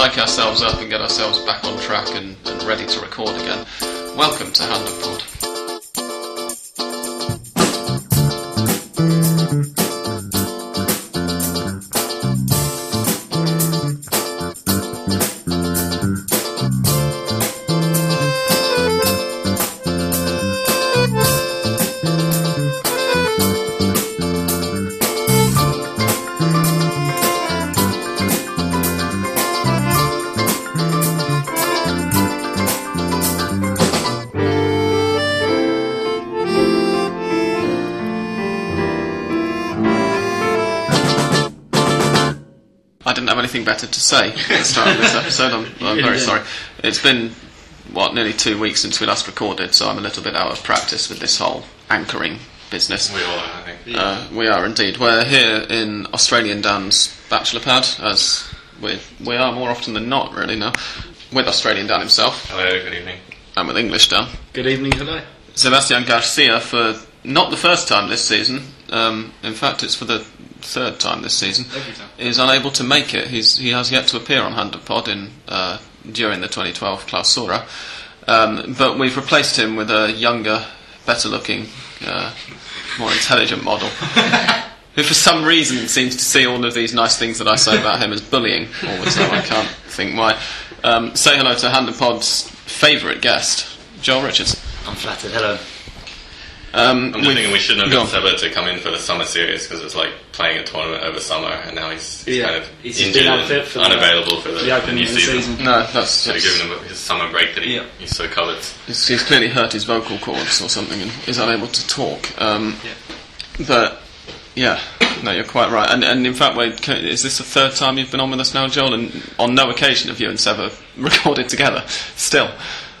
psych ourselves up and get ourselves back on track and, and ready to record again. Welcome to Hand Pod. Say at the start of this episode. I'm, I'm very sorry. It's been, what, nearly two weeks since we last recorded, so I'm a little bit out of practice with this whole anchoring business. We are, I think. Uh, we are indeed. We're here in Australian Dan's bachelor pad, as we, we are more often than not, really, now, with Australian Dan himself Hello, good evening. and with English Dan. Good evening, hello. Sebastian Garcia for not the first time this season. Um, in fact, it's for the third time this season. Every. Is unable to make it. He's he has yet to appear on Hand of Pod in uh, during the 2012 Clausura. Um, but we've replaced him with a younger, better-looking, uh, more intelligent model. Who, for some reason, seems to see all of these nice things that I say about him as bullying, always though I can't think why. Um, say hello to Hand of Pod's favourite guest, Joel Richards. I'm flattered, hello. Um, I'm just we've- thinking we shouldn't have go got on. Seba to come in for the summer series because it's like playing a tournament over summer, and now he's, he's Yeah, kind of he's injured and unfit for the- unavailable for the, The opening new of the season. No, that's, Should have given him his summer break that he, Yeah. he so covered. he's, he's clearly hurt his vocal cords or something and is unable to talk. Um, Yeah. But yeah, no, you're quite right. And, and in fact, wait, can, is this the third time you've been on with us now, Joel? And on no occasion have you and Seb have recorded together. Still,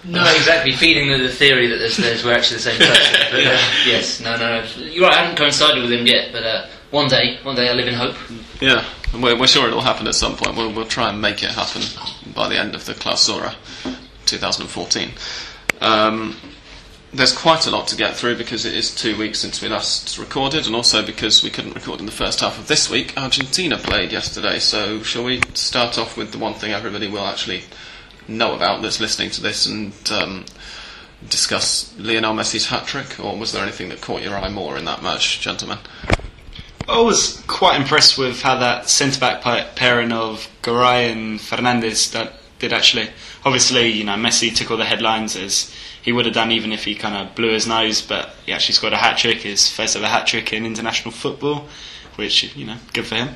No, exactly. Feeding the, the theory that there's, there's we're actually the same person. But, uh, yes, no, no, no. You're right. I haven't coincided with him yet, but uh, one day, one day I live in hope. yeah, and we're, we're sure it'll happen at some point. We'll, we'll try and make it happen by the end of the Clausura 2014. Um, there's quite a lot to get through because it is two weeks since we last recorded, and also because we couldn't record in the first half of this week. Argentina played yesterday, so shall we start off with the one thing everybody will actually know about that's listening to this and um, discuss Lionel Messi's hat trick, or was there anything that caught your eye more in that match, gentlemen? I was quite impressed with how that centre back pairing of Garay and Fernandez did actually. Obviously, you know, Messi took all the headlines as he would have done even if he kind of blew his nose, but he actually scored a hat trick, his first ever hat trick in international football, which, you know, good for him.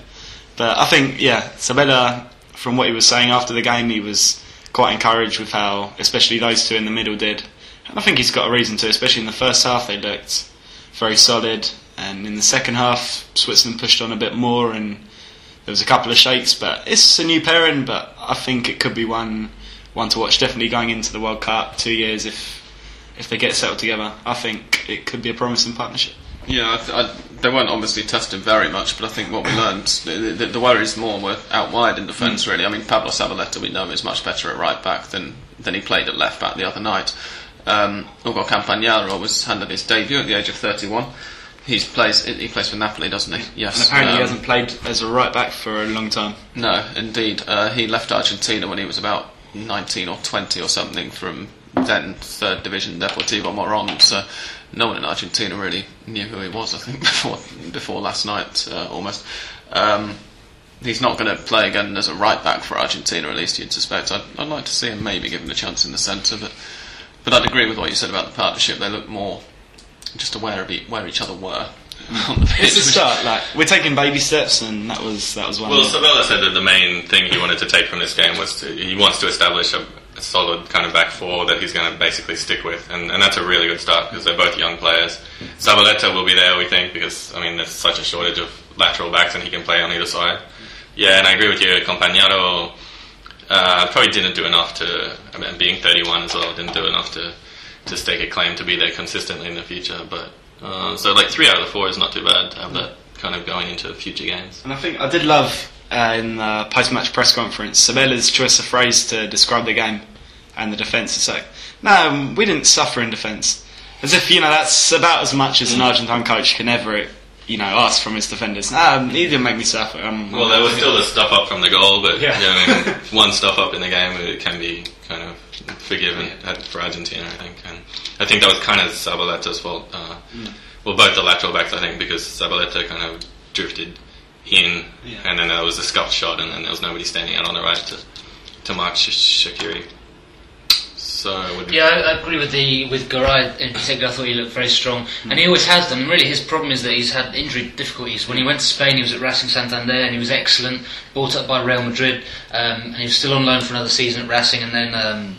But I think, yeah, Sabella, from what he was saying after the game, he was quite encouraged with how, especially those two in the middle did. And I think he's got a reason to, especially in the first half, they looked very solid. And in the second half, Switzerland pushed on a bit more, and there was a couple of shakes. But it's a new pairing, but I think it could be one one to watch. Definitely going into the World Cup two years if if they get settled together. I think it could be a promising partnership. Yeah, I, I, they weren't obviously tested very much, but I think what we learned, the, the, the worries more were out wide in defence, really. I mean, Pablo Zabaleta, we know, is much better at right back than, than he played at left back the other night. Um, Hugo Campagnaro was handed his debut at the age of 31. He's plays, he plays for Napoli, doesn't he? Yes. And apparently, Um, he hasn't played as a right back for a long time. No, indeed. Uh, he left Argentina when he was about 19 or 20 or something from then third division Deportivo Moron. So no one in Argentina really knew who he was. I think before before last night, uh, almost. Um, he's not going to play again as a right back for Argentina, at least you'd suspect. I'd, I'd like to see him maybe given a chance in the centre, but but I'd agree with what you said about the partnership. They look more just aware of e- where each other were on the pitch. It's a start. Like we're taking baby steps, and that was that was one. Well, of. Sabella said that the main thing he wanted to take from this game was to he wants to establish a, a solid kind of back four that he's going to basically stick with, and, and that's a really good start because they're both young players. Zabaleta will be there, we think, because I mean there's such a shortage of lateral backs and he can play on either side. Yeah, and I agree with you, Campagnaro. Uh, probably didn't do enough to, I mean, being 31 as well, didn't do enough to to stake a claim to be there consistently in the future. But uh, so like three out of the four is not too bad to have that kind of going into future games. And I think I did love uh, in the post-match press conference Sabella's choice of phrase to describe the game and the defence. It's like, no, um, we didn't suffer in defence. As if you know that's about as much as an Argentine coach can ever you know, asked from his defenders. Um, he didn't make me suffer. Um, Well, there was still a stop up from the goal, but Yeah. yeah. I mean, one stop up in the game it can be kind of forgiven uh, for Argentina, I think. And I think that was kind of Zabaleta's fault. Uh, Mm. Well, both the lateral backs, I think, because Zabaleta kind of drifted in, Yeah. and then there was a scuffed shot, and then there was nobody standing out on the right to to mark Sh- Shaqiri. So would Yeah, I, I agree with the with Garay in particular. I thought he looked very strong, and he always has done. And really, his problem is that he's had injury difficulties. When he went to Spain, he was at Racing Santander, and he was excellent. Brought up by Real Madrid, um, and he was still on loan for another season at Racing, and then. Um,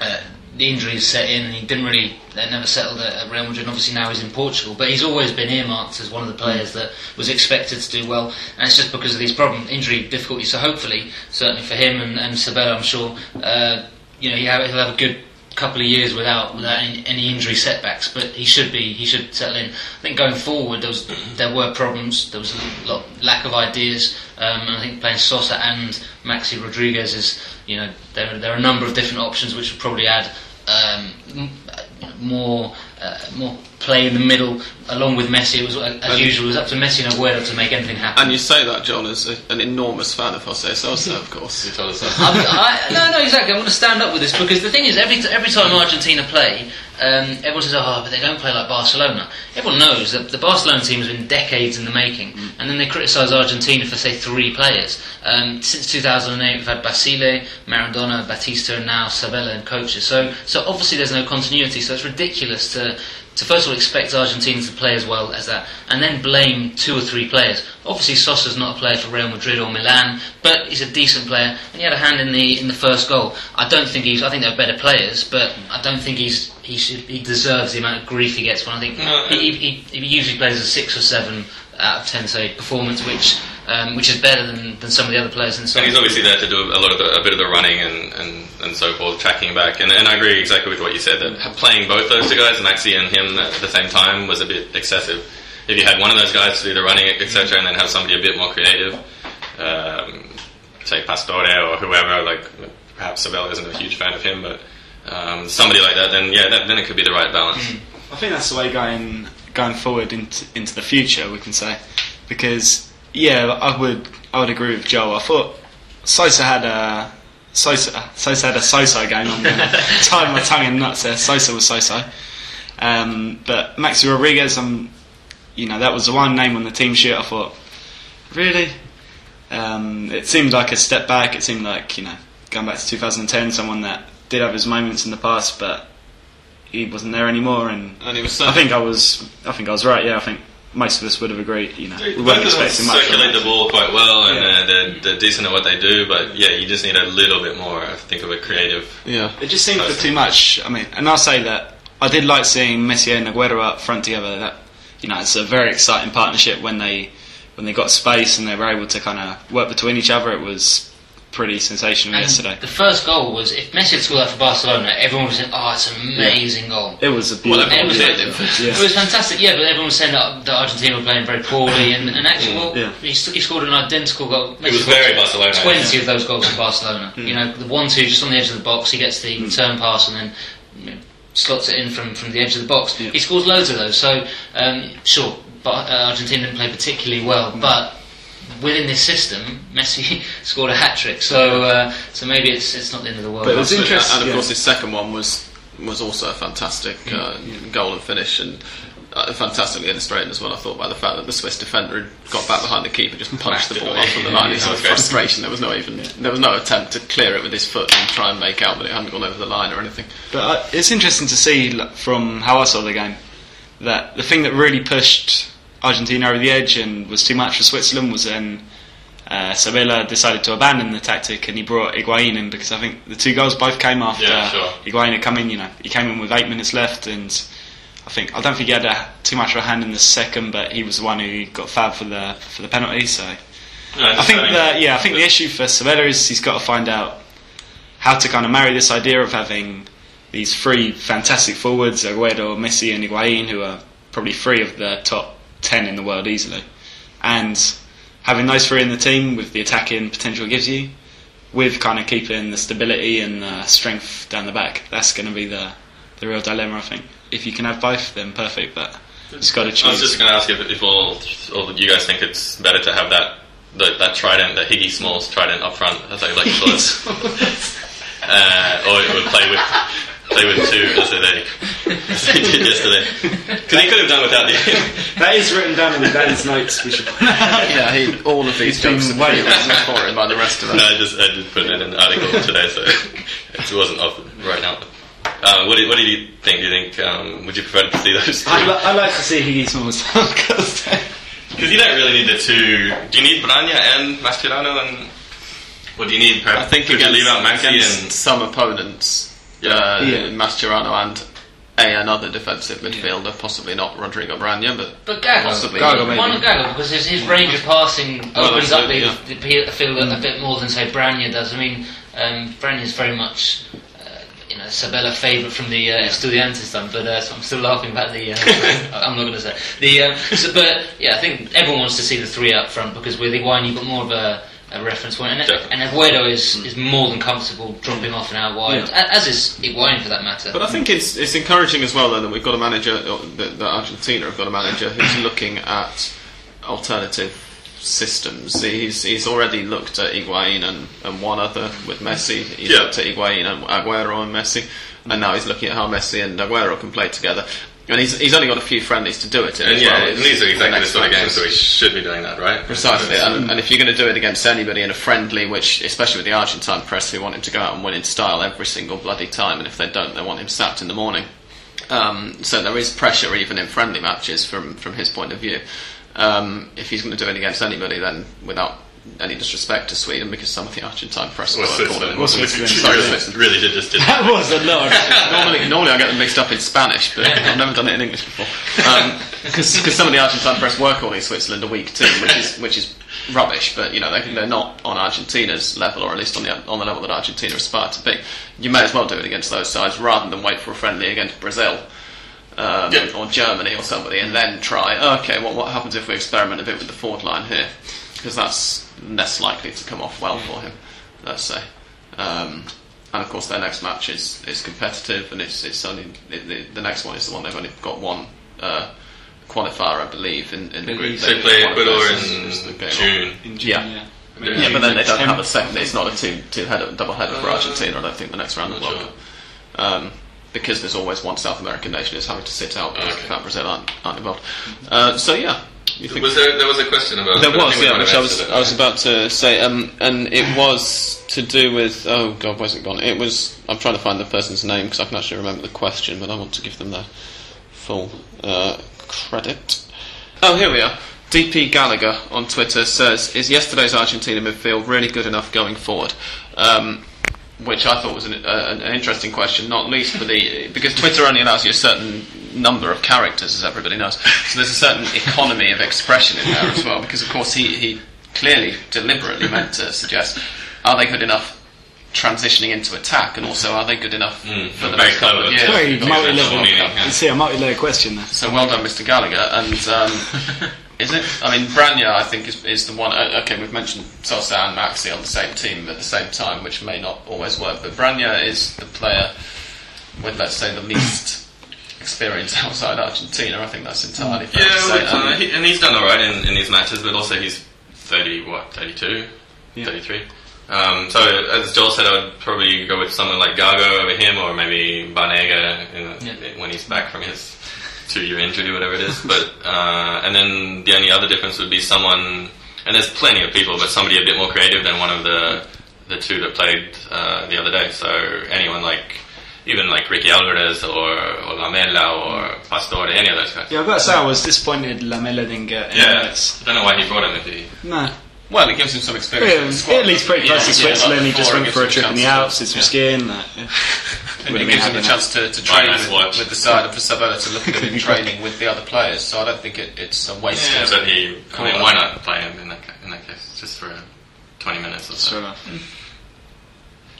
uh, the injuries set in, and he didn't really. They never settled at, Real Madrid. And obviously now he's in Portugal, but he's always been earmarked as one of the players that was expected to do well, and it's just because of these problem injury difficulties. So hopefully, certainly for him and, and Sabella, I'm sure, uh, you know, he'll have a good couple of years without without any, injury setbacks. But he should be he should settle in. I think going forward, there was there were problems. There was a lot, lack of ideas. Um, I think playing Sosa and Maxi Rodriguez is you know there there are a number of different options which would probably add um, more uh, more play in the middle along with Messi. It was uh, as And- usual. It was up to Messi and Aguero to make anything happen. And you say that, John, as a, an enormous fan of Jose Sosa, of you course. told us that. I, I, no, no, exactly. I'm going to stand up with this because the thing is, every every time Argentina play, um, everyone says, "Oh, but they don't play like Barcelona." Everyone knows that the Barcelona team has been decades in the making, and then they criticise Argentina for say three players. Um, since 2008, we've had Basile, Maradona, Batista, and now Sabella and coaches. So, so obviously there's no continuity. So it's ridiculous to to first of all expect Argentina to play as well as that, and then blame two or three players. Obviously, Sosa's not a player for Real Madrid or Milan, but he's a decent player, and he had a hand in the in the first goal. I don't think he's. I think they're better players, but I don't think he's he should he deserves the amount of grief he gets. When I think No, he, he, he, he usually plays as a six or seven out of ten, say performance, which um, which is better than, than some of the other players in the side. And he's obviously there to do a lot of the, a bit of the running and, and, and so forth, tracking back. And, and I agree exactly with what you said that playing both those two guys, Maxi and him, at the same time was a bit excessive. If you had one of those guys to do the running, etc., and then have somebody a bit more creative, um, say Pastore or whoever, like perhaps Sabella isn't a huge fan of him, but um, somebody like that, then yeah, that, then it could be the right balance. I think that's the way going going forward into into the future. We can say because yeah, I would I would agree with Joel. I thought Sosa had a Sosa Sosa had a Sosa game. I'm tie my tongue in nuts there. Sosa was Sosa, um, but Maxi Rodriguez, um, you know that was the one name on the team sheet. I thought really. Um, it seemed like a step back. It seemed like you know going back to 2010, someone that did have his moments in the past, but he wasn't there anymore. And And he was I think I was, I think I was right. Yeah, I think most of us would have agreed. You know, we weren't expecting much. circulate the ball quite well, and Yeah. uh, they're, they're decent at what they do. But yeah, you just need a little bit more. I think of a creative. Yeah. It just seemed for too much. I mean, and I'll say that I did like seeing Messi and Aguero up front together. That you know, it's a very exciting partnership when they when they got space and they were able to kind of work between each other. It was pretty sensational And yesterday. The first goal was if Messi had scored that for Barcelona, everyone was saying, "Oh, it's an amazing goal." It was a beautiful. And it was, Yeah. it was fantastic, yeah. But everyone was saying that, that Argentina were playing very poorly, and, and actually, well, Yeah. he, he scored an identical goal. It was Messi scored very Barcelona. Twenty of those goals for Barcelona. You know, the one-two just on the edge of the box. He gets the turn pass and then you know, slots it in from, from the edge of the box. Yeah. He scores loads of those. So um, sure, but uh, Argentina didn't play particularly well, but. Within this system, Messi scored a hat trick, so uh, so maybe it's it's not the end of the world. But it was And- interesting, And of yeah. course, his second one was was also a fantastic uh, goal and finish, and uh, fantastically illustrated as well. I thought by the fact that the Swiss defender had got back behind the keeper, just punched the ball away. off from the line. Yeah, It's that was great. frustration. There was no even there was no attempt to clear it with his foot and try and make out that it hadn't gone over the line or anything. But uh, it's interesting to see like, from how I saw the game that the thing that really pushed Argentina over the edge and was too much for Switzerland was when uh, Sabella decided to abandon the tactic and he brought Higuain in because I think the two goals both came after Yeah, sure. Higuain had come in. You know, he came in with eight minutes left and. I think I don't think he had a, too much of a hand in the second, but he was the one who got fouled for the for the penalty. So No, I think that yeah, I think the issue for Sabella is he's got to find out how to kind of marry this idea of having these three fantastic forwards, Aguero, Messi, and Higuain, who are probably three of the top ten in the world easily, and having those three in the team with the attacking potential it gives you, with kind of keeping the stability and the strength down the back. That's going to be the the real dilemma, I think. If you can have both, then perfect. But it's got to choose. I was just going to ask if, if all, all you guys think it's better to have that that, that trident, the Higgy Smalls trident up front, as I like to call it, uh, or, or play with play with two as they, as they did yesterday. Because he could have done without the. that is written down in Dan's notes. We should. yeah, he, all of these been jokes are way- pre-written for him by the rest of us. no, I just I just put it in an article today, so it wasn't off right now. Uh, what, did, what did you think? Do you think um, would you prefer to see those? two? I, li- I like to see Higgy Smalls because Because you don't really need the two. Do you need Braña and Mascherano and? Or do you need? I think could you against, leave out Maxi against and some opponents, Yeah. Uh, Yeah. Mascherano and a another defensive midfielder, possibly not Rodrigo Braña, but But Gago, Possibly. Gago, maybe. why not Gago? Because his, his range of passing Well, opens up the, absolutely, the field a, a bit more than say Braña does. I mean, um, is very much. Uh, you know, Sabella favourite from the uh, Estudiantes time, but uh, so I'm still laughing about the. Uh, I'm not going to say the. Um, so, but yeah, I think everyone wants to see the three up front because with Higuain you've got more of a, a reference point, and, Definitely. and Aguero is, is more than comfortable dropping off and out wide, Yeah. as is Higuain for that matter. But I think it's it's encouraging as well though that we've got a manager uh, that, that Argentina have got a manager who's looking at alternative systems. He's he's already looked at Higuain and, and one other with Messi. He's Yeah. looked at Higuain and Aguero and Messi, and now he's looking at how Messi and Aguero can play together. And he's he's only got a few friendlies to do it in. and as yeah, well. and these are exactly the sort of games that we should be doing that, right? Precisely, and, and if you're going to do it against anybody in a friendly, which especially with the Argentine press who want him to go out and win in style every single bloody time, and if they don't, they want him sacked in the morning. Um, so there is pressure even in friendly matches from from his point of view. Um, if he's going to do it against anybody, then without any disrespect to Sweden, because some of the Argentine press Or are calling Switzerland. it. Or Switzerland, Sorry, really, Switzerland. really did just did. that was a lot. normally, normally I get them mixed up in Spanish, but I've never done it in English before. Because some of the Argentine press were calling Switzerland a weak team, which is which is rubbish. But you know they, they're not on Argentina's level, or at least on the on the level that Argentina aspire to be. You may as well do it against those sides rather than wait for a friendly against Brazil. Um, Yeah. Or Germany or somebody, and then try. Okay, well, what happens if we experiment a bit with the forward line here? Because that's less likely to come off well for him. Let's say. Um, and of course, their next match is, is competitive, and it's it's only it, the, the next one is the one they've only got one uh, qualifier, I believe, in, in the group. They They- play Ecuador those is- is the in. June. In June, Yeah. yeah. Yeah, but then they don't have a second. It's not a two two header double header for Argentina. I don't think the next round of the World Cup. Um, because there's always one South American nation is having to sit out because Okay. the fact Brazil aren't, aren't involved. Uh, so yeah, you think Was there there was a question about there was, yeah, which I was. I was about to say, um, and it was to do with oh god, where's it gone? It was I'm trying to find the person's name because I can actually remember the question, but I want to give them their full uh, credit. Oh, here we are. DP Gallagher on Twitter says, "Is yesterday's Argentina midfield really good enough going forward?" Um, which I thought was an, uh, an interesting question, not least for the because Twitter only allows you a certain number of characters, as everybody knows. So there's a certain economy of expression in there as well. Because of course he, he clearly deliberately meant to suggest, are they good enough transitioning into attack, and also are they good enough Mm, for the very next couple of clever. years? Very multi-level. yeah. You see a multi-layer question there. so well done, Mr. Gallagher. And um, is it? I mean, Braña, I think, is, is the one. Uh, okay, we've mentioned Sosa and Maxi on the same team at the same time, which may not always work. But Braña is the player with, let's say, the least experience outside Argentina. I think that's entirely fair Yeah, to say. but, uh, Um, he, and he's done all right in, in these matches, but also he's thirty, what, thirty-two, Yeah. thirty-three. Um, so as Joel said, I would probably go with someone like Gago over him, or maybe Banega in, Yeah. when he's back from his two-year injury, whatever it is. But uh, and then the only other difference would be someone, and there's plenty of people, but somebody a bit more creative than one of the the two that played uh, the other day. So anyone like. Even like Ricky Alvarez or, or Lamela or Pastore, any of those guys. Yeah, I've got to say I was disappointed Lamela didn't get any Yeah, minutes. I don't know why he brought him if he. No. well, it gives him some experience. Yeah, in the squad, at least pretty close it? to Switzerland. like he just went for a trip in the Alps, did some skiing. That, yeah. And it gives him a chance to, to train nice with, watch. with the side of the Sabella to look at him in training with the other players. So I don't think it, it's a waste. Yeah, of but he. I Cool. mean, why not play him in that in that case, just for uh, twenty minutes or so? Sure enough.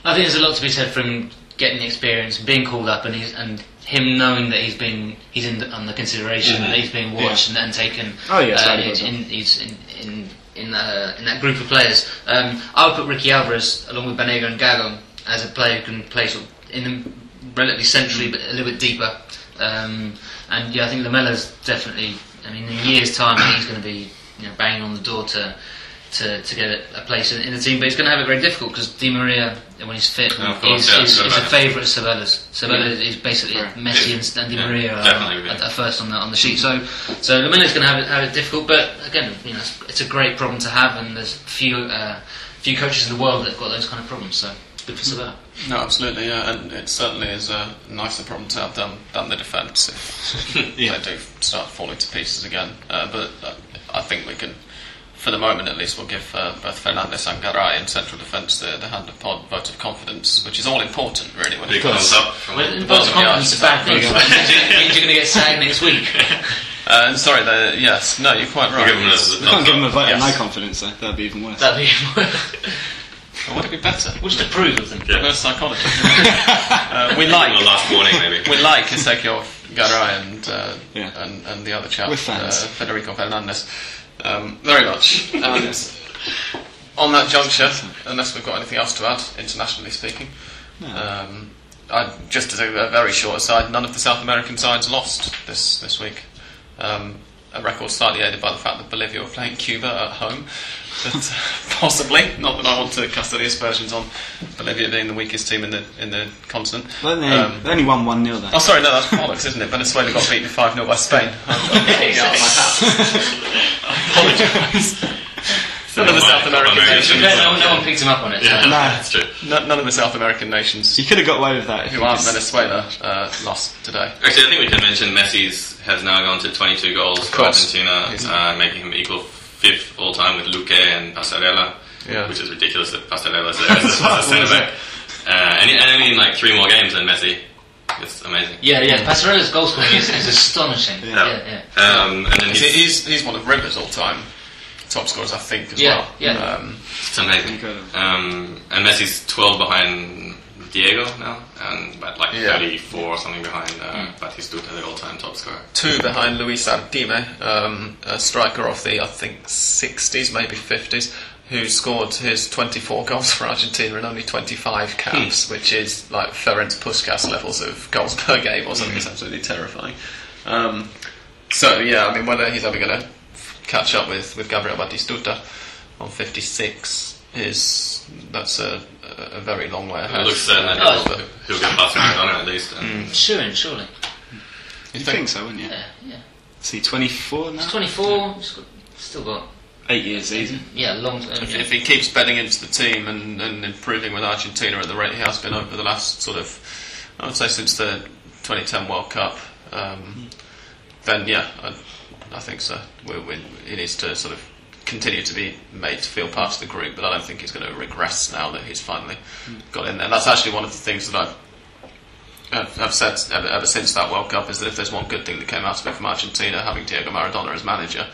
I think there's a lot to be said for him getting the experience, being called up, and he's, and him knowing that he's been he's in the, under consideration, that he's being watched and, and taken. Oh, yes, uh, I in, he's in in in, uh, in that group of players. Um, I would put Ricky Alvarez along with Banega and Gago as a player who can play sort of in the relatively centrally, but a little bit deeper. Um, and yeah, I think Lamela's definitely. I mean, in a year's time, he's going to be you know, banging on the door to to, to get a, a place in, in the team. But he's going to have it very difficult because Di Maria, when he's fit, Oh, course, is, yeah, is, is a favourite of Sabella's. Sabella Yeah. is basically Right. Messi and, and Di Yeah, Maria are, are, are first on the on the sheet. So so Lamela's going to have it have it difficult. But again, you know, it's, it's a great problem to have, and there's few uh, few coaches in the world that've got those kind of problems. So good for Sabella. No, absolutely, yeah, and it certainly is a nicer problem to have than, than the defence if Yeah. they do start falling to pieces again. Uh, but uh, I think we can, for the moment at least, we'll give uh, both Fernandez and Garay in central defence the, the hand of pod vote of confidence, which is all important, really. When Big it comes up. From Well, the vote of of confidence is a bad thing. Means you're going to get sacked next week. Uh, sorry, the, yes, no, you're quite We'll right. give a- You can't give him a vote of Yes. no confidence, though. That'd be even worse. That'd be Would it be better? What's to prove of them? Yeah. Reverse psychology. uh, we like the last warning, maybe. we like Ezequiel Garay and, uh, Yeah. and and the other chap, We're fans. Uh, Federico Fernandez, um, very much. And on that juncture, unless we've got anything else to add, internationally speaking, um, I, just as a, a very short aside, none of the South American sides lost this this week. Um, a record slightly aided by the fact that Bolivia were playing Cuba at home. But uh, possibly, not that I want to cast any aspersions on Bolivia being the weakest team in the in the continent. Well, they, Um, they only won 1 0 though. Oh, sorry, no, that's bollocks, isn't it? Venezuela got beaten 5 0 by Spain. I'm, I'm pulling out of my hat. I apologise. None of the South American nations, No, no, no one picked him up on it. so- Yeah, No. that's true. none none of the South American nations You could have got away with that if who aren't Venezuela uh, lost today. Actually, I think we can mention Messi's has now gone to 22 goals for. Argentina, uh, making him equal fifth all time with Luque and Passarella, Yeah. which is ridiculous that Passarella's there as a, as a centre back. Uh, and, he- and I mean, like three more games than Messi. It's amazing. Yeah, yeah. Passarella's goal scoring is, is astonishing. Yeah, Yeah. yeah. Um, and then He's, he's, he's, he's one of Rivers' all time top scorers, I think, as Yeah, well. yeah. Um, it's amazing. Incredible. Um, and Messi's 12 behind Diego now, and but like Yeah. 34 or something behind uh, Batistuta, the all-time top scorer. two behind Luis Artime, um, a striker of the, I think, 60s, maybe 50s, who scored his 24 goals for Argentina in only 25 caps, which is like Ferenc Puskas levels of goals per game or something. It's absolutely terrifying. Um, so, yeah, I mean, whether he's ever going to catch up with, with Gabriel Batistuta on 56 is that's a, a, a very long way ahead. It looks certain that Oh. he'll, he'll get past Maradona at least. And Sure, surely. You You think so, wouldn't you? Yeah, yeah. Is he 24 now? He's 24. He's got, still got Eight years season. yeah, long. Uh, If, yeah. if he keeps betting into the team and, and improving with Argentina at the rate he has been over the last sort of, I would say since the 2010 World Cup, um, then yeah, I, I think so. We, we, he needs to sort of continue to be made to feel part of the group, but I don't think he's going to regress now that he's finally got in there. And that's actually one of the things that I've I've I've said ever, ever since that World Cup is that if there's one good thing that came out of it from Argentina, having Diego Maradona as manager,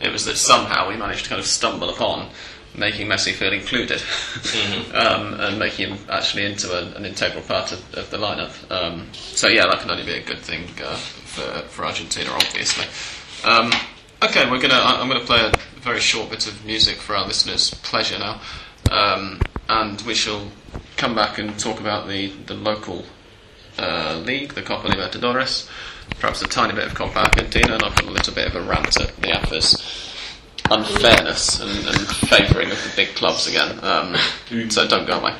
it was that somehow we managed to kind of stumble upon making Messi feel included um, and making him actually into a, an integral part of, of the lineup. Um, so yeah, that can only be a good thing uh, for, for Argentina, obviously. Um, okay, we're gonna. I'm gonna play a very short bit of music for our listeners' pleasure now, um, and we shall come back and talk about the the local uh, league, the Copa Libertadores, perhaps a tiny bit of Copa Argentina, and I've got a little bit of a rant at the AFA's unfairness and, and favouring of the big clubs again. Um, so don't go away.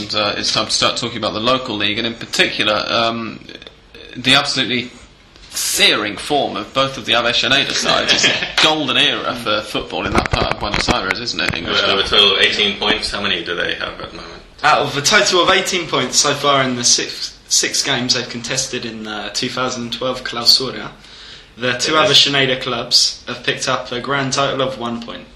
And uh, it's time to start talking about the local league, and in particular, um, the absolutely searing form of both of the Avellaneda sides. It's a golden era for football in that part of Buenos Aires, isn't it? English Out of a total of 18 points, how many do they have at the moment? Out of a total of 18 points so far in the six, six games they've contested in the 2012 Clausura, the two Yes. other Schneider clubs have picked up a grand total of one point,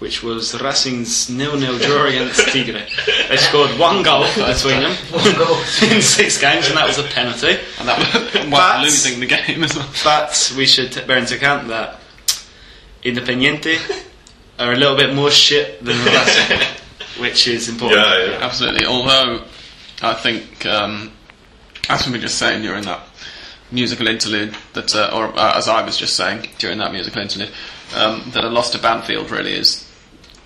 which was Racing's nil-nil draw against Tigre. They scored one goal between them One goal. in six games, and that was a penalty. And that But- losing the game as well. But we should bear into account that Independiente are a little bit more shit than Racing, which is important. Yeah, yeah. Absolutely. Although I think, um, as we were just saying during that musical interlude, that uh, or uh, as I was just saying during that musical interlude, um, that a loss to Banfield really is,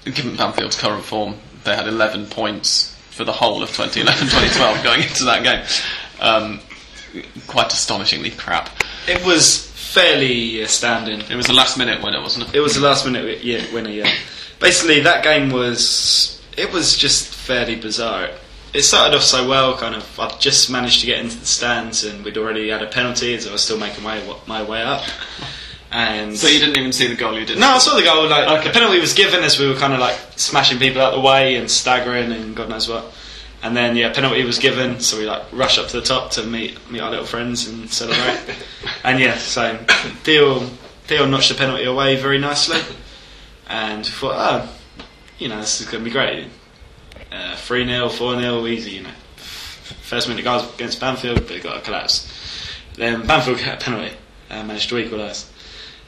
given Banfield's current form, they had 11 points for the whole of 2011-2012 going into that game. Um, quite astonishingly crap. It was fairly astounding. It was a last-minute winner, wasn't it? It was the last minute yeah, winner, yeah. Basically, that game was it was just fairly bizarre. It started off so well, kind of. I'd just managed to get into the stands, and we'd already had a penalty, as I was still making my my way up. And So you didn't even see the goal, you didn't? no, I saw the goal. Like Okay. the penalty was given as we were kind of like smashing people out the way and staggering and God knows what. And then yeah, penalty was given, so we like rush up to the top to meet meet our little friends and celebrate. and yeah, so Teo Teo notched the penalty away very nicely, and thought, oh, you know, this is going to be great. Uh, Three 0 four 0 easy, you know. First minute goals against Banfield, but it got a collapse. Then Banfield got a penalty, and managed to equalise.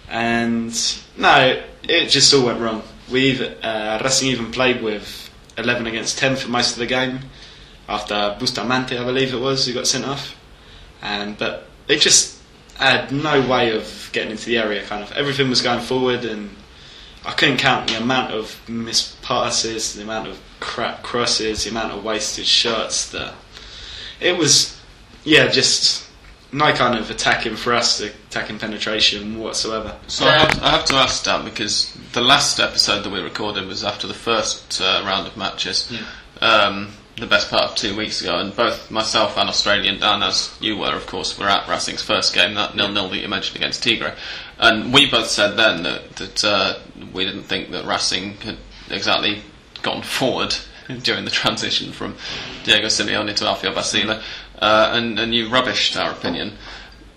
And no, it just all went wrong. We uh, Racing even played with 11 against 10 for most of the game after Bustamante, I believe it was, who got sent off. And but it just had no way of getting into the area. Kind of everything was going forward, and I couldn't count the amount of missed passes, the amount of crap crosses, the amount of wasted shots. That it was, yeah, just no kind of attacking for us, attacking penetration whatsoever. So I have, I have to ask Dan because the last episode that we recorded was after the first uh, round of matches, um, the best part of two weeks ago, and both myself and Australian Dan, as you were, of course, were at Racing's first game, that nil-nil that you mentioned against Tigre, and we both said then that that uh, we didn't think that Racing had exactly gone forward during the transition from Diego Simeone to Alfio Basile, uh, and and you rubbished our opinion.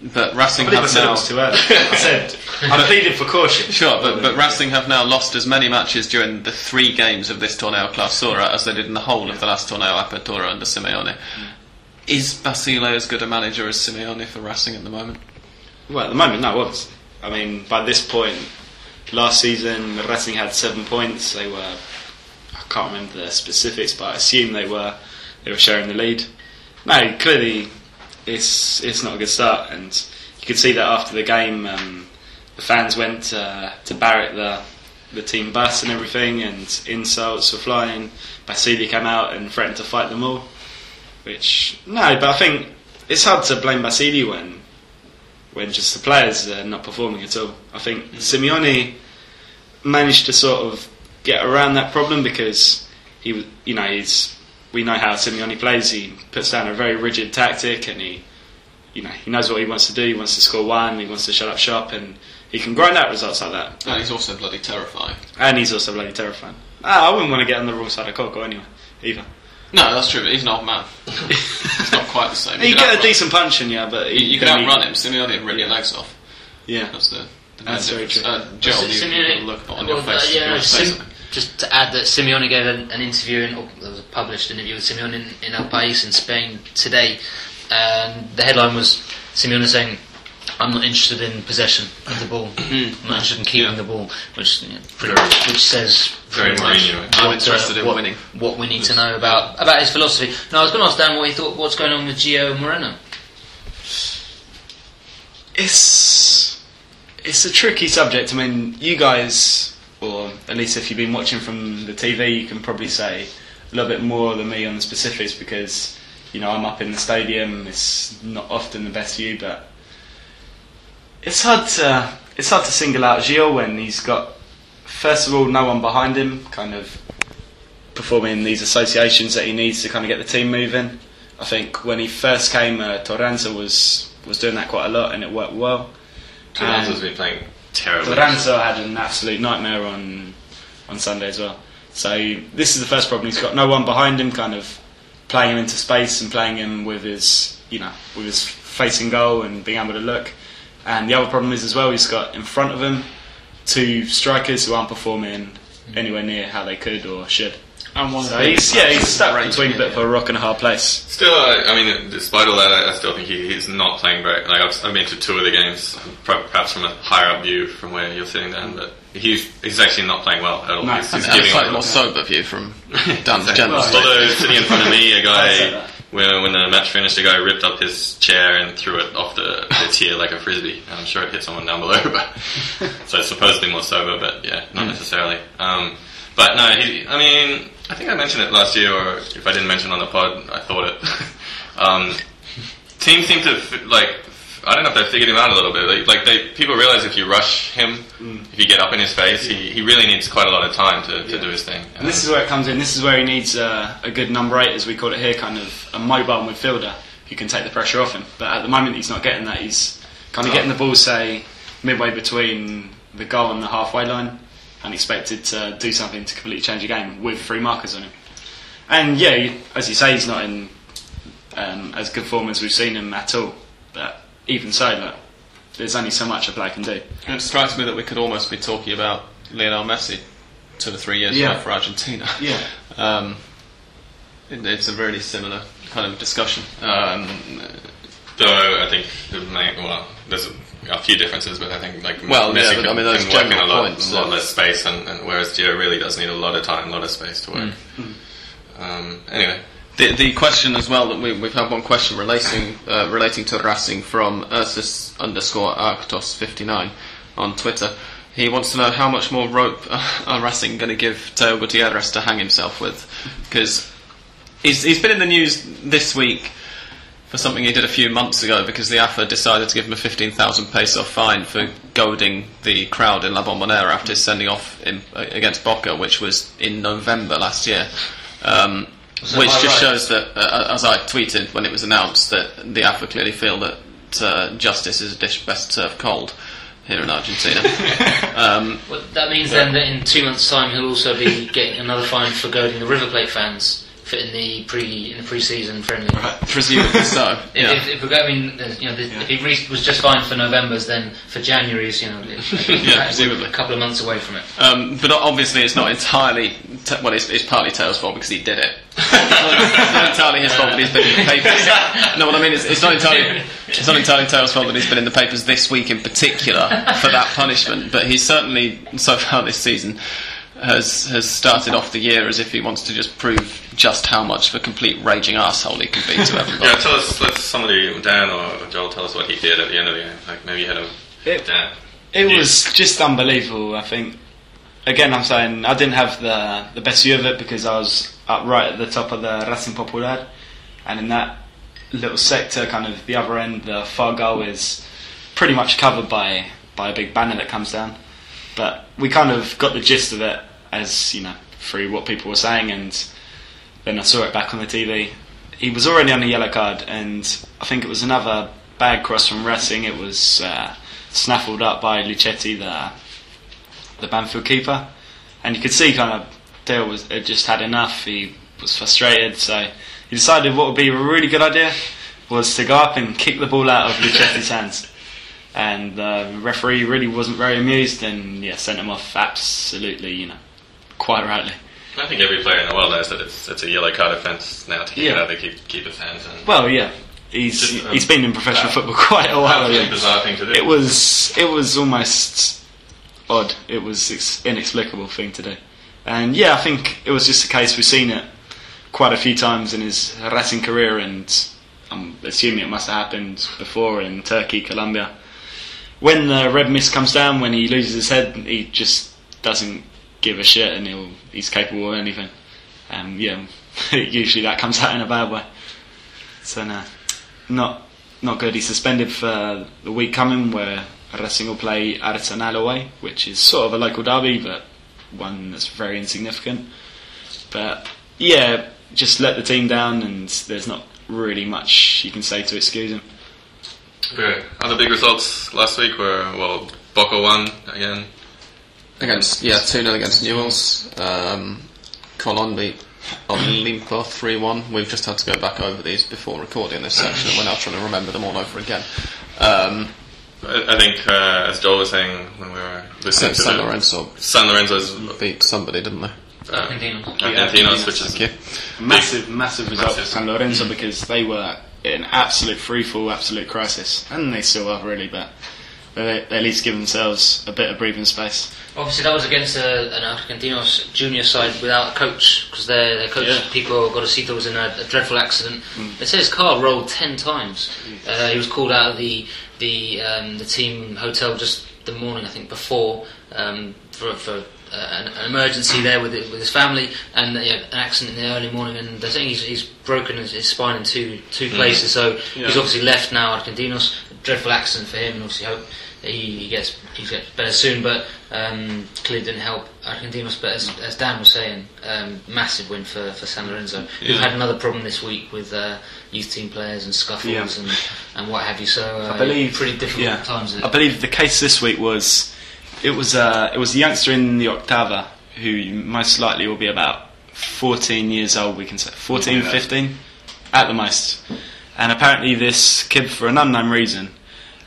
But Racing I have said it now was too early. I said I pleaded for caution. Sure, but, but Racing have now lost as many matches during the three games of this Torneo Clausura as they did in the whole of the last Torneo Apertura under Simeone. Is Basile as good a manager as Simeone for Racing at the moment? Well, at the moment, no, obviously. I mean, by this point, last season, Racing had seven points. They were, I can't remember the specifics, but I assume they were they were sharing the lead. No, clearly, it's it's not a good start, and you could see that after the game, um, the fans went uh, to Barrett the the team bus and everything, and insults were flying. Basile came out and threatened to fight them all. Which no, but I think it's hard to blame Basile when when just the players are not performing at all. I think Simeone managed to sort of get around that problem because he, was- you know, he's we know how Simeone plays. He puts down a very rigid tactic, and he, you know, he knows what he wants to do. He wants to score one. He wants to shut up shop, and he can grind out results like that. And he's also bloody terrifying. And he's also bloody terrifying. Ah, I wouldn't want to get on the wrong side of Coco anyway, either. No, that's true, but he's an old man. It's not quite the same. You can get a decent punch in you, but You, you can then he- outrun him. Simeone would rip your legs off. Yeah, That's the. the That's very difference. true. Uh, Joel, you, Simeone- you look on your face. uh, yeah, want to say Sim- something? just to add that Simeone gave an, an interview, in, or there was a published interview with Simeone in, in El País in Spain today, and the headline was Simeone saying, "I'm not interested in possession of the ball. I'm not interested in keeping Yeah. the ball," which you know, pretty, which says Very very much Mourinho. I'm what, uh, interested in what- winning. What we need to know about about his philosophy. Now, I was going to ask Dan what he thought. What's going on with Gio Moreno? it's it's a tricky subject. I mean, you guys, or at least if you've been watching from the TV, you can probably say a little bit more than me on the specifics because you know I'm up in the stadium. It's not often the best view, but it's hard to it's hard to single out Gio when he's got first of all no one behind him, kind of performing these associations that he needs to kind of get the team moving. I think when he first came, uh, Toranzo was was doing that quite a lot, and it worked well. And been playing terribly. Toranzo had an absolute nightmare on on Sunday as well. So this is the first problem. He's got no one behind him, kind of playing him into space and playing him with his, you know, with his facing goal and being able to look. And the other problem is as well, he's got in front of him two strikers who aren't performing anywhere near how they could or should. And one So thing- he's yeah he's stuck Ranging between a bit of a rock and a hard place. Still, I, I mean, despite all that, I, I still think he, he's not playing great. Like I've, I've been to two of the games, perhaps from a higher up view from where you're sitting down, but he's he's actually not playing well at all. No. he's, I he's mean, a giving slightly up- more sober view from Dan Exactly. General. Although sitting in front of me, a I'd say guy when when the match finished, a guy ripped up his chair and threw it off the, the tier like a frisbee. I'm sure it hit someone down below, but so it's supposedly more sober, but yeah, not necessarily. Um, but no, he, I mean, I think I mentioned it last year, or if I didn't mention it on the pod, I thought it. um, teams seem to f- like. I don't know if they figured him out a little bit. Like, like they, people realize if you rush him, if you get up in his face, he, he really needs quite a lot of time to, to do his thing. And this is where it comes in. This is where he needs uh, a good number eight, as we call it here, kind of a mobile midfielder who can take the pressure off him. But at the moment, he's not getting that. He's kind of Oh. getting the ball, say, midway between the goal and the halfway line, and expected to do something to completely change the game with three markers on him. And yeah, as you say, he's not in um, as good form as we've seen him at all. But even so, look, there's only so much a player can do. It strikes me that we could almost be talking about Lionel Messi two or three years Yeah. ago for Argentina. Yeah. Um, it, it's a really similar kind of discussion. Um, Though I think the main, well, there's a, a few differences, but I think like Well, yeah, but I mean, those can work in a lot, points, a lot uh, less space, and, and whereas Gio really does need a lot of time, a lot of space to work. Mm. Um, anyway, The, the question as well that we, we've had one question relating uh, relating to Racing from Ursus underscore Arctos fifty nine on Twitter. He wants to know how much more rope uh, are Racing going to give Teo Gutierrez to hang himself with, because he's he's been in the news this week for something he did a few months ago because the AFA decided to give him a fifteen thousand peso fine for goading the crowd in La Bombonera after his sending off in, uh, against Boca, which was in November last year. Um, Was that which just right? shows that, uh, as I tweeted when it was announced, that the AFA clearly feel that uh, justice is a dish best served cold here in Argentina. um, Well, that means then that in two months' time he'll also be getting another fine for goading the River Plate fans for in the pre in the pre-season friendly. presumably so. If, Yeah. if, if, we're going, I mean, you know, if he re- was just fine for November's, then for January's, you know, Yeah, presumably. a couple of months away from it. Um, but obviously, it's not entirely. Well, it's, it's partly Taylor's fault because he did it. it's not entirely his fault that he's been in the papers. No, what I mean is, it's not entirely. It's not entirely Taylor's fault that he's been in the papers this week in particular for that punishment. But he's certainly so far this season has has started off the year as if he wants to just prove just how much of a complete raging asshole he can be to everybody. yeah, tell us, let somebody, Dan or Joel, tell us what he did at the end of the game. Like maybe you had a It- Dan. It Yeah. was just unbelievable. I think. Again, I'm saying I didn't have the the best view of it because I was up right at the top of the Racing Popular, and in that little sector, kind of the other end, the far goal is pretty much covered by by a big banner that comes down. But we kind of got the gist of it as you know through what people were saying, and then I saw it back on the TV. He was already on a yellow card, and I think it was another bad cross from Racing. It was uh, snaffled up by Lucchetti, the the Banfield keeper, and you could see kind of Dale was had just had enough. He was frustrated, so he decided what would be a really good idea was to go up and kick the ball out of Lucchetti's hands. And the referee really wasn't very amused, and yeah, sent him off absolutely, you know, quite rightly. I think every player in the world knows that it's, it's a yellow card offence now to keep Yeah. the keep, keeper's hands. And Well, yeah, he's Just, um, he's been in professional that- football quite a while. that was a bizarre thing to do. It was it was almost odd. It was ex- inexplicable thing to do, and yeah, I think it was just a case we've seen it quite a few times in his racing career, and I'm assuming it must have happened before in Turkey, Colombia. When the red mist comes down, when he loses his head, he just doesn't give a shit, and he'll he's capable of anything. Um, yeah, usually that comes out in a bad way. So no, not not good. He's suspended for the week coming, where Racing will play Arsenal away, which is sort of a local derby, but one that's very insignificant. But yeah, just let the team down, and there's not really much you can say to excuse him. Okay. Other big results last week were well, Boca won again. Against yeah, two 0 against Newells. Um, Colon beat Olimpo three one. We've just had to go back over these before recording this section, and we're now trying to remember them all over again. Um, I, I think, uh, as Joel was saying when we were listening to San the- Lorenzo San Lorenzo's beat somebody, didn't they? uh, Argentinos. Argentinos, which is Thank you. Massive, massive result Massive. for San Lorenzo because they were in absolute freefall, absolute crisis, and they still are really. But they, at least give themselves a bit of breathing space. Obviously, that was against a, an Argentinos junior side without a coach because their, their coach, Yeah. Pipo Gorosito, was in a, a dreadful accident. They say his car rolled ten times. Uh, he was called out of the the um, the team hotel just the morning, I think, before um, for, for uh, an, an emergency there with it, with his family, and uh, yeah, an accident in the early morning. And they're saying he's, he's broken his, his spine in two two places. So he's obviously left now. Argentinos, dreadful accident for him, and obviously hope that he, he gets he gets better soon. But um, clearly didn't help Argentinos. But as, as Dan was saying, um, massive win for, for San Lorenzo. we've had another problem this week with uh, youth team players and scuffles Yeah. and, and what have you. So uh, I believe pretty difficult yeah. times. I believe the case this week was it was uh, it was a youngster in the Octava who most likely will be about 14 years old. We can say 14, 15 at the most. And apparently, this kid, for an unknown reason,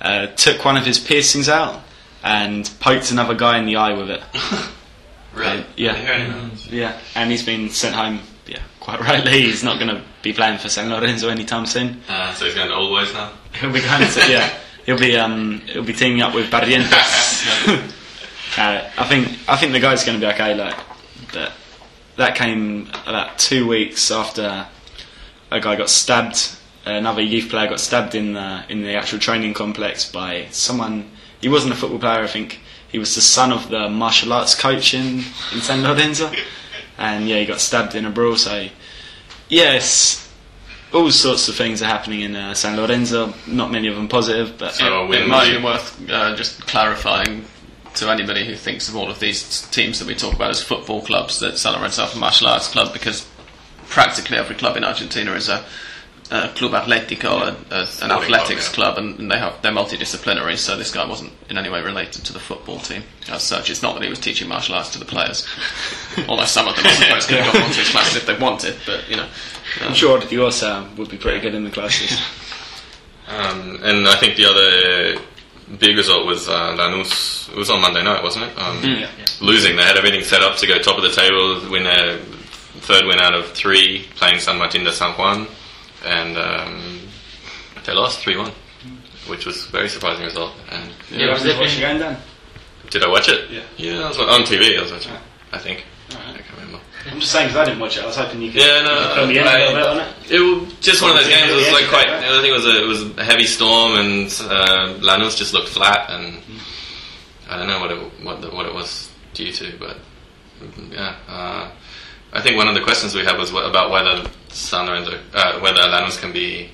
uh, took one of his piercings out and poked another guy in the eye with it. really. Yeah. I didn't hear any of that. Yeah, and he's been sent home. Yeah, quite rightly. He's not going to be playing for San Lorenzo anytime soon. Uh, so he's going to Old Boys now. He'll be going to yeah. He'll be um he'll be teaming up with Barrientos. uh, I think I think the guy's going to be okay. Like that that came about two weeks after a guy got stabbed. Another youth player got stabbed in the in the actual training complex by someone. He wasn't a football player. I think he was the son of the martial arts coach in in San Lorenzo. And yeah, he got stabbed in a brawl. So yes, all sorts of things are happening in uh, San Lorenzo. Not many of them positive, but So win It might be worth uh, just clarifying to anybody who thinks of all of these teams that we talk about as football clubs that San Lorenzo are a martial arts club because practically every club in Argentina is a, a club atlético, a, a, an athletics club, club, and, and they have they're multidisciplinary. So this guy wasn't in any way related to the football team as such. It's not that he was teaching martial arts to the players, although some of them I suppose could have got onto his classes if they wanted. But you know, I'm sure Odiosa would be pretty good in the classes. Um, and I think the other big result was uh, Lanús. It was on Monday night, wasn't it? Um, Yeah. Losing. They had everything set up to go top of the table, win their third win out of three, playing San Martin de San Juan, and um, they lost 3 1, which was a very surprising result. And Yeah, because they've been- going down. did I watch it? Yeah. Yeah, I was on TV. I was watching. I think. I can't remember. I'm just saying because I didn't watch it. I was hoping you could Yeah, no, fill me in a I- little bit on it. It was just one of those games. It was like quite. yeah. I think it was a it was a heavy storm, and uh, Lanús just looked flat, and I don't know what it what the, what it was due to, but yeah. Uh, I think one of the questions we had was wh- about whether San Lorenzo, uh, whether Lanús can be.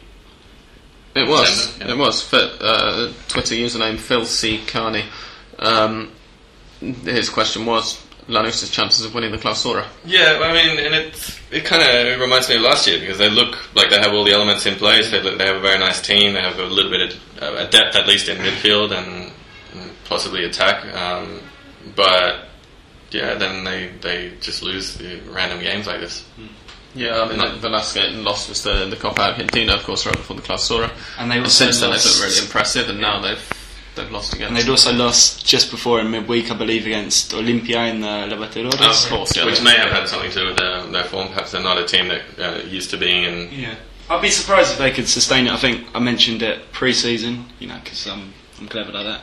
It was. Yeah. It was. Fit, uh, Twitter username Phil C. Carney. Um, his question was Lanús's chances of winning the Clausura. Yeah, I mean, and it it kind of reminds me of last year because they look like they have all the elements in place. They, look, they have a very nice team. They have a little bit of uh, depth, at least in midfield and, and possibly attack. Um, but yeah, then they they just lose the random games like this. Yeah, I mean, the, the last game loss was the, the Copa Argentina, of course, right before the Clausura. And they And also since then, they've lost- looked really impressive, and now they've they've lost again. And they'd also lost just before in midweek, I believe, against Olimpia in the Libertadores. Of course, yeah. Which may have had something to do with their, their form. Perhaps they're not a team that uh, used to being in. Yeah. I'd be surprised if they could sustain it. I think I mentioned it pre-season, you know, because I'm, I'm clever like that.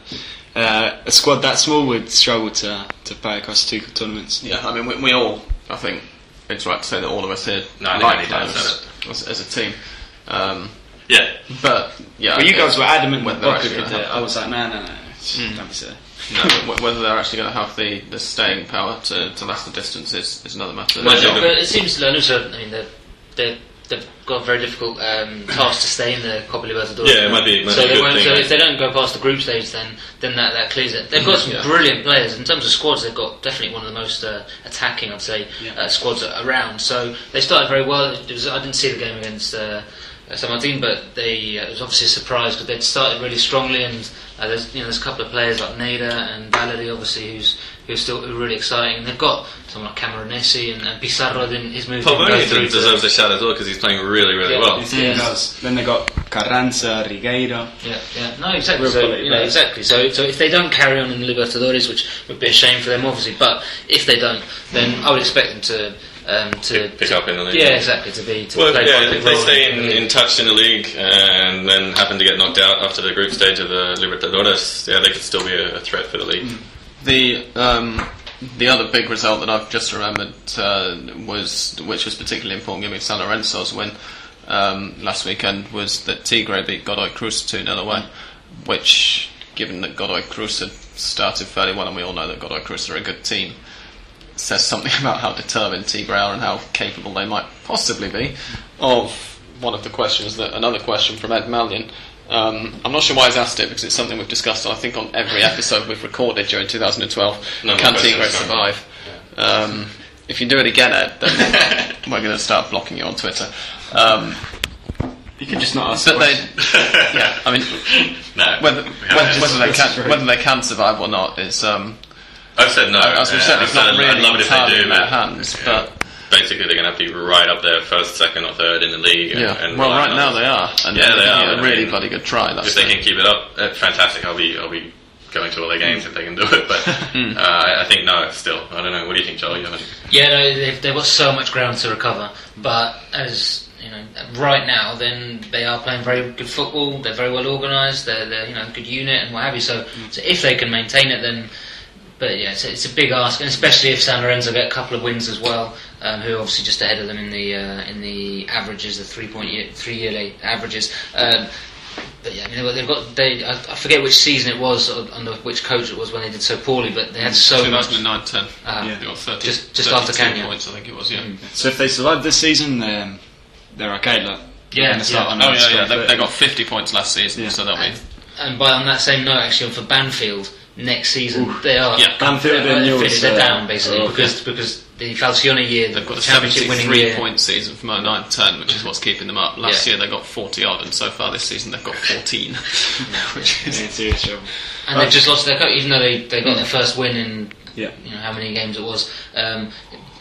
Uh, a squad that small would struggle to, to play across two tournaments. Yeah, I mean, we, we all, I think, it's right to say that all of us here No, I like think I need to Lanús as, as a team. Um, Yeah, but, yeah. Well, you guys were adamant when they're actually could gonna do it. have- I was like, no, no, no. Don't be silly. No, whether they're actually going to have the, the staying power to, to last the distance is, is another matter. Well, But, but it seems Lanús I mean, they're, they're, they've got a very difficult um, task to stay in the Copa Libertadores. Yeah, it might be- might so, be a good won't, thing, so if they don't go past the group stage, then then that, that clears it. They've got some Yeah. brilliant players in terms of squads. They've got definitely one of the most uh, attacking, I'd say, Yeah. uh, squads around. So they started very well. It was, I didn't see the game against. Uh, uh, San Martin, but they uh, it was obviously a surprise because they'd started really strongly, and uh, there's you know there's a couple of players like Nader and Valeri, obviously who's who are still really exciting. And they've got someone like Camoranesi and, and Pizarro. Then his move didn't Pavone deserves a shout as well because he's playing really, really Yeah. well. This team Yes. does. Then they got Carranza, Regueiro. Yeah, yeah, no, exactly. So, you know, exactly. So, so if they don't carry on in the Libertadores, which would be a shame for them, obviously, but if they don't, then I would expect them to um, to Pick up in the league. Yeah, exactly. To be to Well, play yeah, quite a big if they stay in, the in touch in the league and then happen to get knocked out after the group stage of the Libertadores, yeah, they could still be a, a threat for the league. The um, the other big result that I've just remembered uh, was, which was particularly important, giving San Lorenzo's win um, last weekend, was that Tigre beat Godoy Cruz two 0 away. Which, given that Godoy Cruz had started fairly well, and we all know that Godoy Cruz are a good team, says something about how determined Tigre are and how capable they might possibly be of one of the questions that another question from Ed Mallion. Um, I'm not sure why he's asked it because it's something we've discussed. I think on every episode we've recorded during 2012. No Can more Tigre questions, no. survive? Um, if you do it again, Ed, then we're going to start blocking you on Twitter. Um, You could just not ask. but the they, question. yeah, I mean, No, whether, we whether, haven't. whether they can whether they can survive or not is um, I've said no. as we've said, I've it's not really I'd love it if they do, in their hands. yeah. But basically they're going to have to be right up there, first, second, or third in the league. And, yeah, and well, right now they are, and Yeah, they they're are, giving it I a really mean, bloody good try. That's If they the- can keep it up, uh, fantastic. I'll be, I'll be going to all their games if they can do it. But uh, I, I think no, still. I don't know. What do you think, Charlie? You. Yeah, no, they've, they've got so much ground to recover. But as you know, right now, then they are playing very good football. They're very well organised. They're, they're you know a good unit and what have you. So, so if they can maintain it, then. But yeah, it's a, it's a big ask, and especially if San Lorenzo get a couple of wins as well, um, who are obviously just ahead of them in the uh, in the averages, the three point year, three yearly averages. Um, but yeah, I mean, they've got they. I, I forget which season it was or under which coach it was when they did so poorly, but they had so much. 2009-10. Uh, They got 30, Just- just after 32 Kenya. points, I think it was. Yeah. So if they survive this season, then they're okay. Like, Yeah, they're start yeah. Oh yeah, yeah. They, they got 50 points last season, Yeah. so they'll be. And by on that same note, actually, for Banfield next season, they are Yeah. Banfield they're, and they're, Newell's, they're uh, down basically are because because the Falcioni year, They've got a championship winning 73 year, point season from 09-10, which is what's keeping them up. Last Yeah. year they got 40 odd, and so far this season they've got 14, which is Yeah, serious trouble. and they've just lost their coach, even though they, they got their first win in Yeah. you know how many games it was. Um,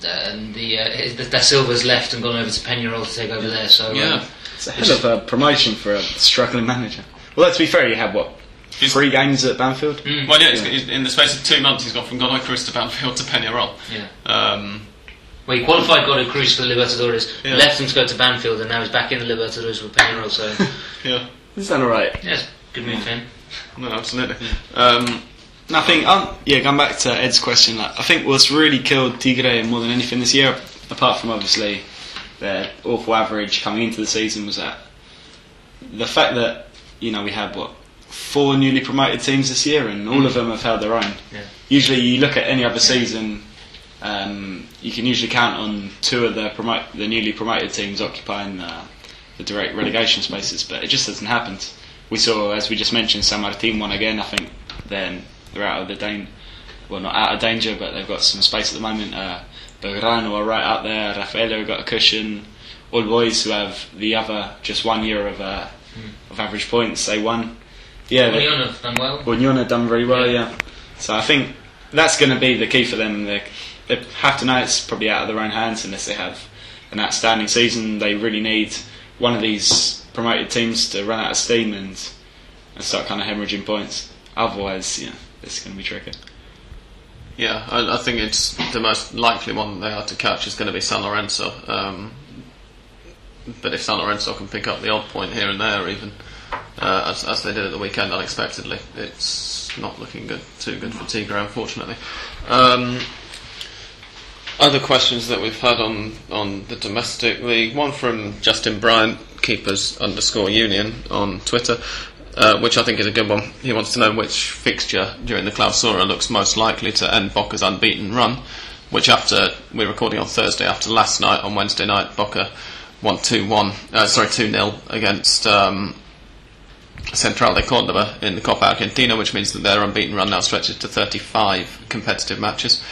and the uh, the Da Silva's left and gone over to Peñarol to take over there. So um, yeah. It's a hell of a promotion for a struggling manager. Well, let's be fair, you had what? He's- Three games at Banfield? Mm. Well, yeah, he's, he's, in the space of two months, he's gone from Godoy Cruz to Banfield to Peñarol. yeah. Um, Well, he qualified Godoy Cruz for the Libertadores, Yeah. left him to go to Banfield, and now he's back in the Libertadores with Peñarol. So yeah, He's done alright. yes, good move for him. no, absolutely. Um, And I think, um, yeah, going back to Ed's question, like, I think what's really killed Tigre more than anything this year, apart from obviously their awful average coming into the season, was that the fact that you know we had what four newly promoted teams this year, and all of them have held their own. Yeah. Usually, you look at any other season, um, you can usually count on two of the promote the newly promoted teams occupying uh, the direct relegation spaces, but it just hasn't happened. We saw, as we just mentioned, San Martin won again. I think then they're out of the danger. Well, not out of danger, but they've got some space at the moment. Uh, Belgrano are right out there. Rafaela got a cushion. All boys who have the other just one year of uh, of average points, they won. Yeah, they- Union have done well. well, have done very well, yeah. So I think that's going to be the key for them. They, they have to know it's probably out of their own hands unless they have an outstanding season. They really need one of these promoted teams to run out of steam and, and start kind of hemorrhaging points. Otherwise, yeah, it's going to be tricky. yeah, I, I think it's the most likely one they are to catch is going to be San Lorenzo. Um, but if San Lorenzo can pick up the odd point here and there, even uh, as, as they did at the weekend unexpectedly, it's not looking good, too good for Tigre, unfortunately. Um, other questions that we've had on, on the domestic league. One from Justin Bryant, keepers underscore union on Twitter, uh, which I think is a good one. He wants to know which fixture during the Clausura looks most likely to end Boca's unbeaten run. Which after we're recording on Thursday, after last night on Wednesday night, Boca won two one, uh, sorry two 0 against um, Central de Cordoba in the Copa Argentina, which means that their unbeaten run now stretches to 35 competitive matches.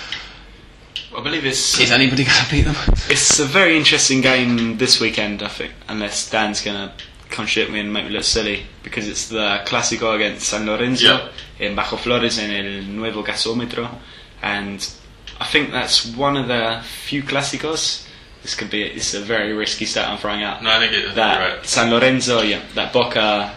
I believe it's Is anybody going to beat them? it's a very interesting game this weekend. I think, unless Dan's going to contradict me and make me look silly, because it's the Clásico against San Lorenzo Yeah. in Bajo Flores in el Nuevo Gasómetro. and I think that's one of the few clásicos. This could be it's a very risky stat I'm throwing out. No, I think it, I that right. San Lorenzo, yeah, that Boca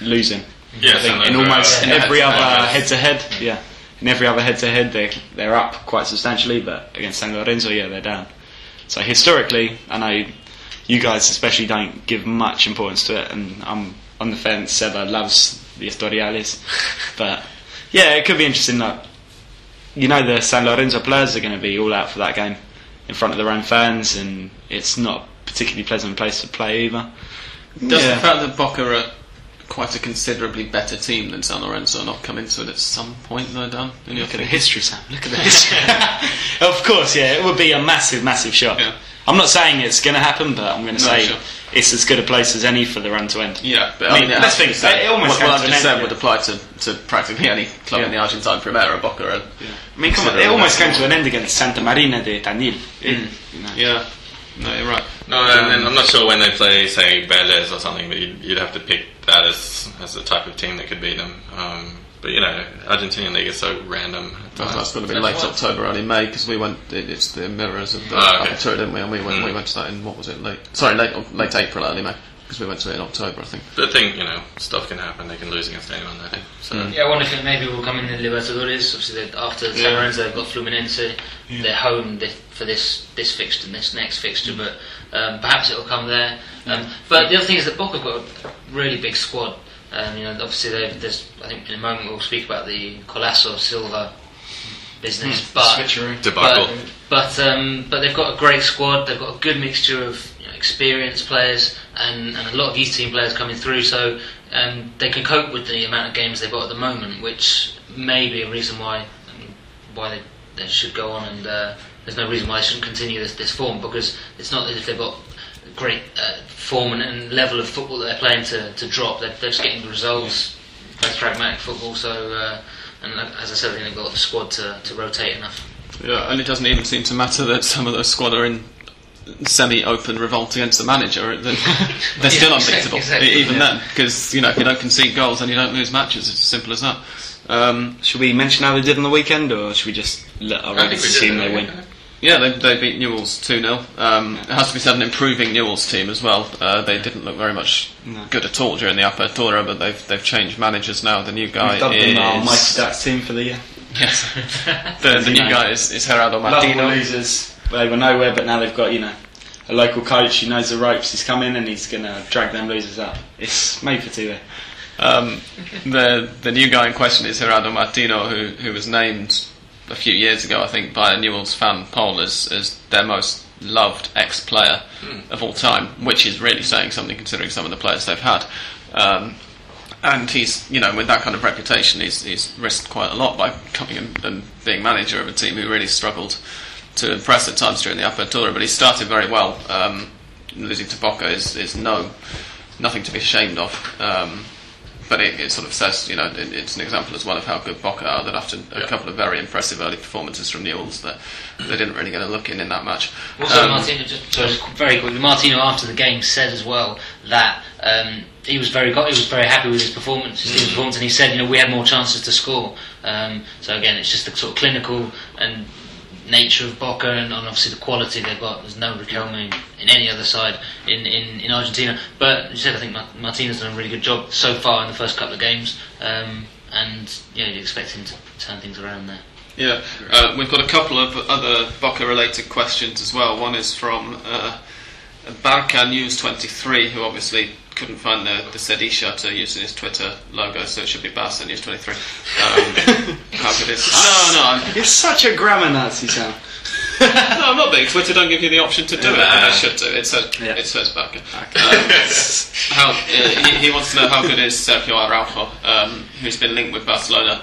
losing. Yeah, I think in almost uh, in every other head to head, yeah, in every other head to head, they they're up quite substantially, but against San Lorenzo, yeah, they're down. So historically, I know you guys especially don't give much importance to it, and I'm on the fence. Seba loves the historiales, but yeah, it could be interesting. That you know the San Lorenzo players are going to be all out for that game in front of their own fans, and it's not a particularly pleasant place to play either. Does Yeah. the fact that Boca are quite a considerably better team than San Lorenzo not come into it at some point though, Dan? Look at the history, Sam. Look at the history. of course, yeah, it would be a massive, massive shock. Yeah. I'm not saying it's going to happen, but I'm going to No, say sure. it's as good a place as any for the run to end. Yeah, but I I mean, let's has to be think, it almost what, what I've just said would apply to, to practically any club in the Argentine Primera, Boca. Yeah. I mean, come on, it almost came to an end against Santa Marina de Tandil. It- mm. you know. Yeah, no, you're right. No, and, and I'm not sure when they play, say, Vélez or something, but you'd, you'd have to pick that as as the type of team that could beat them. Um, but you know, Argentinian league is so random. at That's, times. that's going to be late what- October, early May, because we went. It, it's the mirrors of the Ah, okay. Apertura, didn't we? And we went. We Mm. went to that in what was it? Late. Sorry, late late April, early May, because we went to it in October, I think. But I think you know, stuff can happen. They can lose against anyone. I think. So Mm. Yeah, I wonder if it maybe will come in the Libertadores. Obviously, after San Yeah. Lorenzo, they've got Fluminense. They're home this, for this this fixture and this next fixture, but um, perhaps it will come there. Um, but the other thing is that Boca have got a really big squad. Um, you know, obviously, there's. I think in a moment we'll speak about the Colazo Silva business, but Switcheroo. debacle. but but, um, but they've got a great squad. They've got a good mixture of you know, experienced players and, and a lot of youth team players coming through. So um, they can cope with the amount of games they've got at the moment, which may be a reason why why they, they should go on. And uh, there's no reason why they shouldn't continue this, this form because it's not as if they've got great uh, form and, and level of football that they're playing to, to drop. They're, they're just getting the results. That's pragmatic football. So. Uh, and as I said, they've got the squad to, to rotate enough. Yeah, and it doesn't even seem to matter that some of those squad are in semi-open revolt against the manager. They're, they're still Yeah, unbeatable, exactly, even yeah. then. Because you know, if you don't concede goals, then you don't lose matches. It's as simple as that. Um, Should we mention how they did on the weekend, or should we just let our I think readers we did. assume they win? we? yeah, they, they beat Newell's 2 0. Um, it has to be said, an improving Newell's team as well. Uh, they didn't look very much No. good at all during the Apertura, but they've they've changed managers now. The new guy We've dubbed is them our Mighty Ducks team for the year. yes. the, the new guy is, is Gerardo Lovable Martino. losers. They were nowhere, but now they've got you know a local coach who knows the ropes. He's come in and he's going to drag them losers up. It's made for TV. Um, the the new guy in question is Gerardo Martino, who who was named a few years ago, I think, by a Newell's fan poll as as their most loved ex player of all time, which is really saying something considering some of the players they've had. Um, and he's, you know, with that kind of reputation, he's, he's risked quite a lot by coming and, and being manager of a team who really struggled to impress at times during the upper Apertura. But he started very well. Um, losing to Boca is, is no nothing to be ashamed of. Um, but it, it sort of says, you know, it, it's an example as well of how good Boca are. That after a Yeah. couple of very impressive early performances from Newell's, that they didn't really get a look in in that match. Also, Um, Martino, just, sorry, just very quickly, Martino after the game said as well that um, he was very go- he was very happy with his performance, his team's performance, and he said, you know, we had more chances to score. Um, so again, it's just the sort of clinical and nature of Boca, and, and obviously the quality they've got. There's no Riquelme in any other side in, in, in Argentina. But you said, I think Martinez done a really good job so far in the first couple of games, um, and know, you expect him to turn things around there. Yeah, uh, we've got a couple of other Boca-related questions as well. One is from uh, Barca News 23, who obviously couldn't find the, the to use in his Twitter logo, so it should be Barca News 23. Um, how good is? No, no, I'm, You're such a grammar Nazi, Sam. no, I'm not being. Twitter don't give you the option to do it, but they should do. It says Yeah. it says Barca. Um, how, uh, he, he wants to know how good is Sergio Araujo, um, who's been linked with Barcelona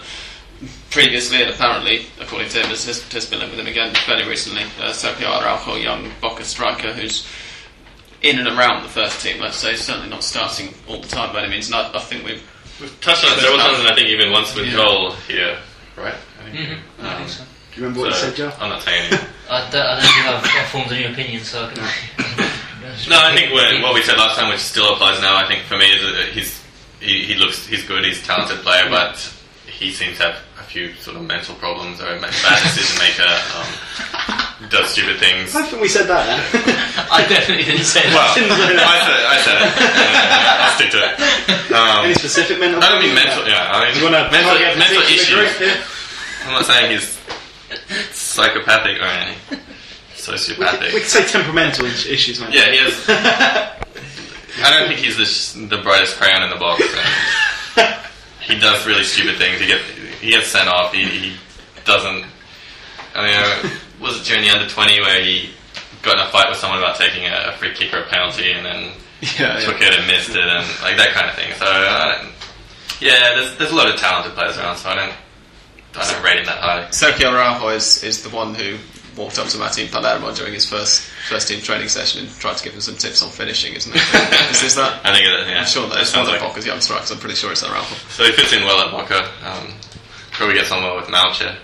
previously, and apparently, according to him, has, has, has been linked with him again fairly recently. Uh, Sergio Araujo, young Boca striker, who's in and around the first team. Let's say certainly not starting all the time by any means. And I, I think we've We've touched on it several times, and I think even once with Yeah. Joel here, right? I think. Mm-hmm. I think so. Do you remember what So, you said, Joe? I'm not saying anything. I don't, I don't think I've, I've formed any opinion, so I can. No, I think what, what we said last time, which still applies now, I think for me is that he's he, he looks he's good, he's a talented player, but he seems to have a few sort of mental problems or a bad decision maker. Um, does stupid things. I think we said that. I definitely didn't say Well, that. I said, it, I said it. I'll stick to it. Um, Any specific mental? I don't mean mental. Yeah, I mean You want to mental, mental issues. group? I'm not saying he's psychopathic or anything. We Sociopathic. could, we could say temperamental issues, mate. Yeah, he has. I don't think he's the, sh- the brightest crayon in the box. he does really stupid things. He gets he gets sent off. He, he doesn't. I mean, uh, was it during the under twenty where he got in a fight with someone about taking a, free kick or a penalty and then Yeah, took it and missed it and like that kind of thing. So yeah, there's there's a lot of talented players around. So I don't I don't rate him that high. Sergio Araujo is, is the one who walked up to Martin Palermo during his first first team training session and tried to give him some tips on finishing, isn't it? is this that? I think it is, yeah, I'm sure that that is one sounds of like. Boca's young strikers. I'm pretty sure it's Araujo. So he fits in well at Boca. Um, probably gets on well with Malcher.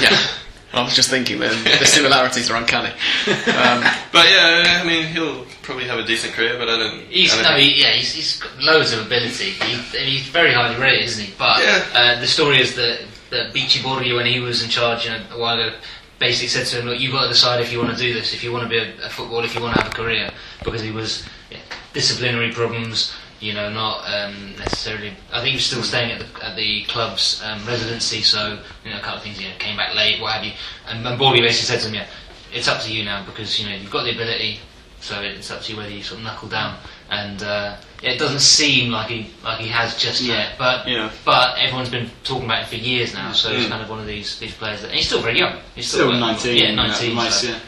Yeah. I was just thinking then the similarities are uncanny. Um, But yeah, I mean, he'll probably have a decent career, but I don't. He's, I don't no, he, yeah, he's, he's got loads of ability. He, he's very highly rated, isn't he? But Yeah. uh, the story is that, that Bichi Borghi, when he was in charge you know, a while ago, basically said to him, "Look, you've got to decide if you want to do this, if you want to be a, a footballer, if you want to have a career," because he was yeah, disciplinary problems. You know, not um, necessarily. I think he was still staying at the at the club's um, residency, so you know, a couple of things. You know, came back late, what have you. And, and basically said to him, "Yeah, it's up to you now because you know you've got the ability, so it's up to you whether you sort of knuckle down." And uh, yeah, it doesn't seem like he like he has just yet, but Yeah. but everyone's been talking about it for years now, so he's kind of one of these these players that and he's still very young. He's Still uh, 19. Yeah, nineteen. most, so- yeah.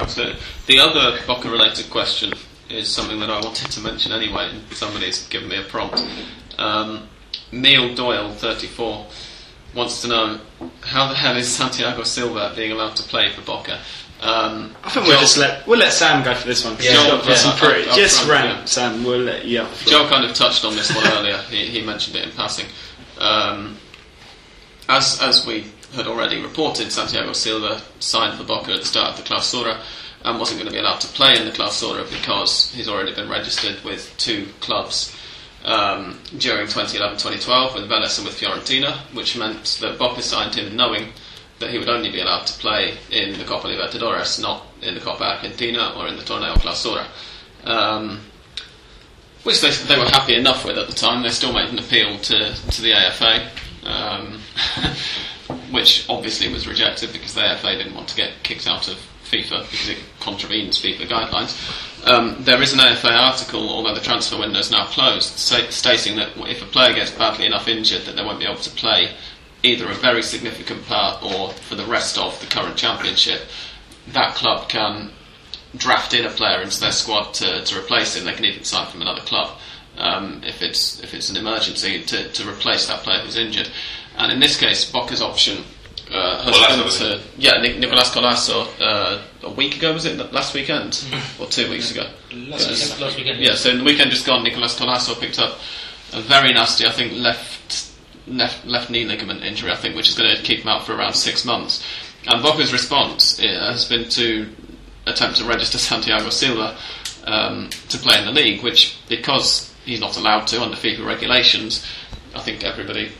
Absolutely. The other Boca related question is something that I wanted to mention anyway, and somebody's given me a prompt. Um, Neil Doyle, 34, wants to know how the hell is Santiago Silva being allowed to play for Boca? Um, I think we'll Joel- just let we'll let Sam go for this one. Yeah, Joel, yeah, some pretty. up just front, rant, yeah. Sam. We'll let you. Up. Joe kind of touched on this one earlier. He, he mentioned it in passing. Um, as as we had already reported, Santiago Silva signed for Boca at the start of the Clausura and wasn't going to be allowed to play in the Clausura because he's already been registered with two clubs um, during 2011-2012 with Vélez and with Fiorentina, which meant that Boca signed him knowing that he would only be allowed to play in the Copa Libertadores, not in the Copa Argentina or in the Torneo Clausura. Um, which they, they were happy enough with at the time. They still made an appeal to, to the AFA, um, which obviously was rejected because the AFA didn't want to get kicked out of FIFA because it contravenes FIFA guidelines. Um, there is an AFA article, although the transfer window is now closed, sta- stating that if a player gets badly enough injured that they won't be able to play either a very significant part or for the rest of the current championship, that club can draft in a player into their squad to, to replace him. They can even sign from another club um, if it's if it's an emergency to, to replace that player who's injured. And in this case, Boca's option uh, has Colazo, been yeah Nic- Nicolas Colazo uh, a week ago was it last weekend or two weeks ago? Last weekend- last weekend, Yeah, so in the weekend just gone, Nicolas Colazo picked up a very nasty, I think, left left left knee ligament injury, I think, which is going to keep him out for around six months. And Boca's response uh, has been to attempt to register Santiago Silva um, to play in the league, which, because he's not allowed to under FIFA regulations, I think everybody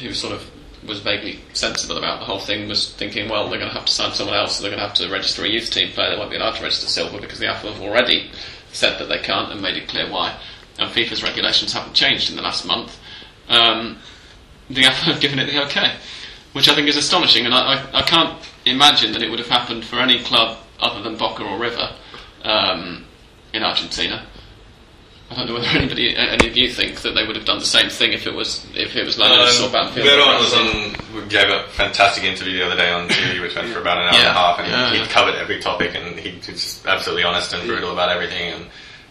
who sort of was vaguely sensible about the whole thing was thinking, well, they're going to have to sign someone else, so they're going to have to register a youth team player. They won't be allowed to register Silva because the AFA have already said that they can't and made it clear why. And FIFA's regulations haven't changed in the last month. Um, the AFA have given it the okay, which I think is astonishing. And I, I, I can't imagine that it would have happened for any club other than Boca or River um, in Argentina. I don't know whether anybody, any of you think that they would have done the same thing if it was if it was or Um, Banfield. Veron was on, gave a fantastic interview the other day on TV, which went for about an hour and a half, and Yeah, he yeah. covered every topic, and he was just absolutely honest and brutal about everything, and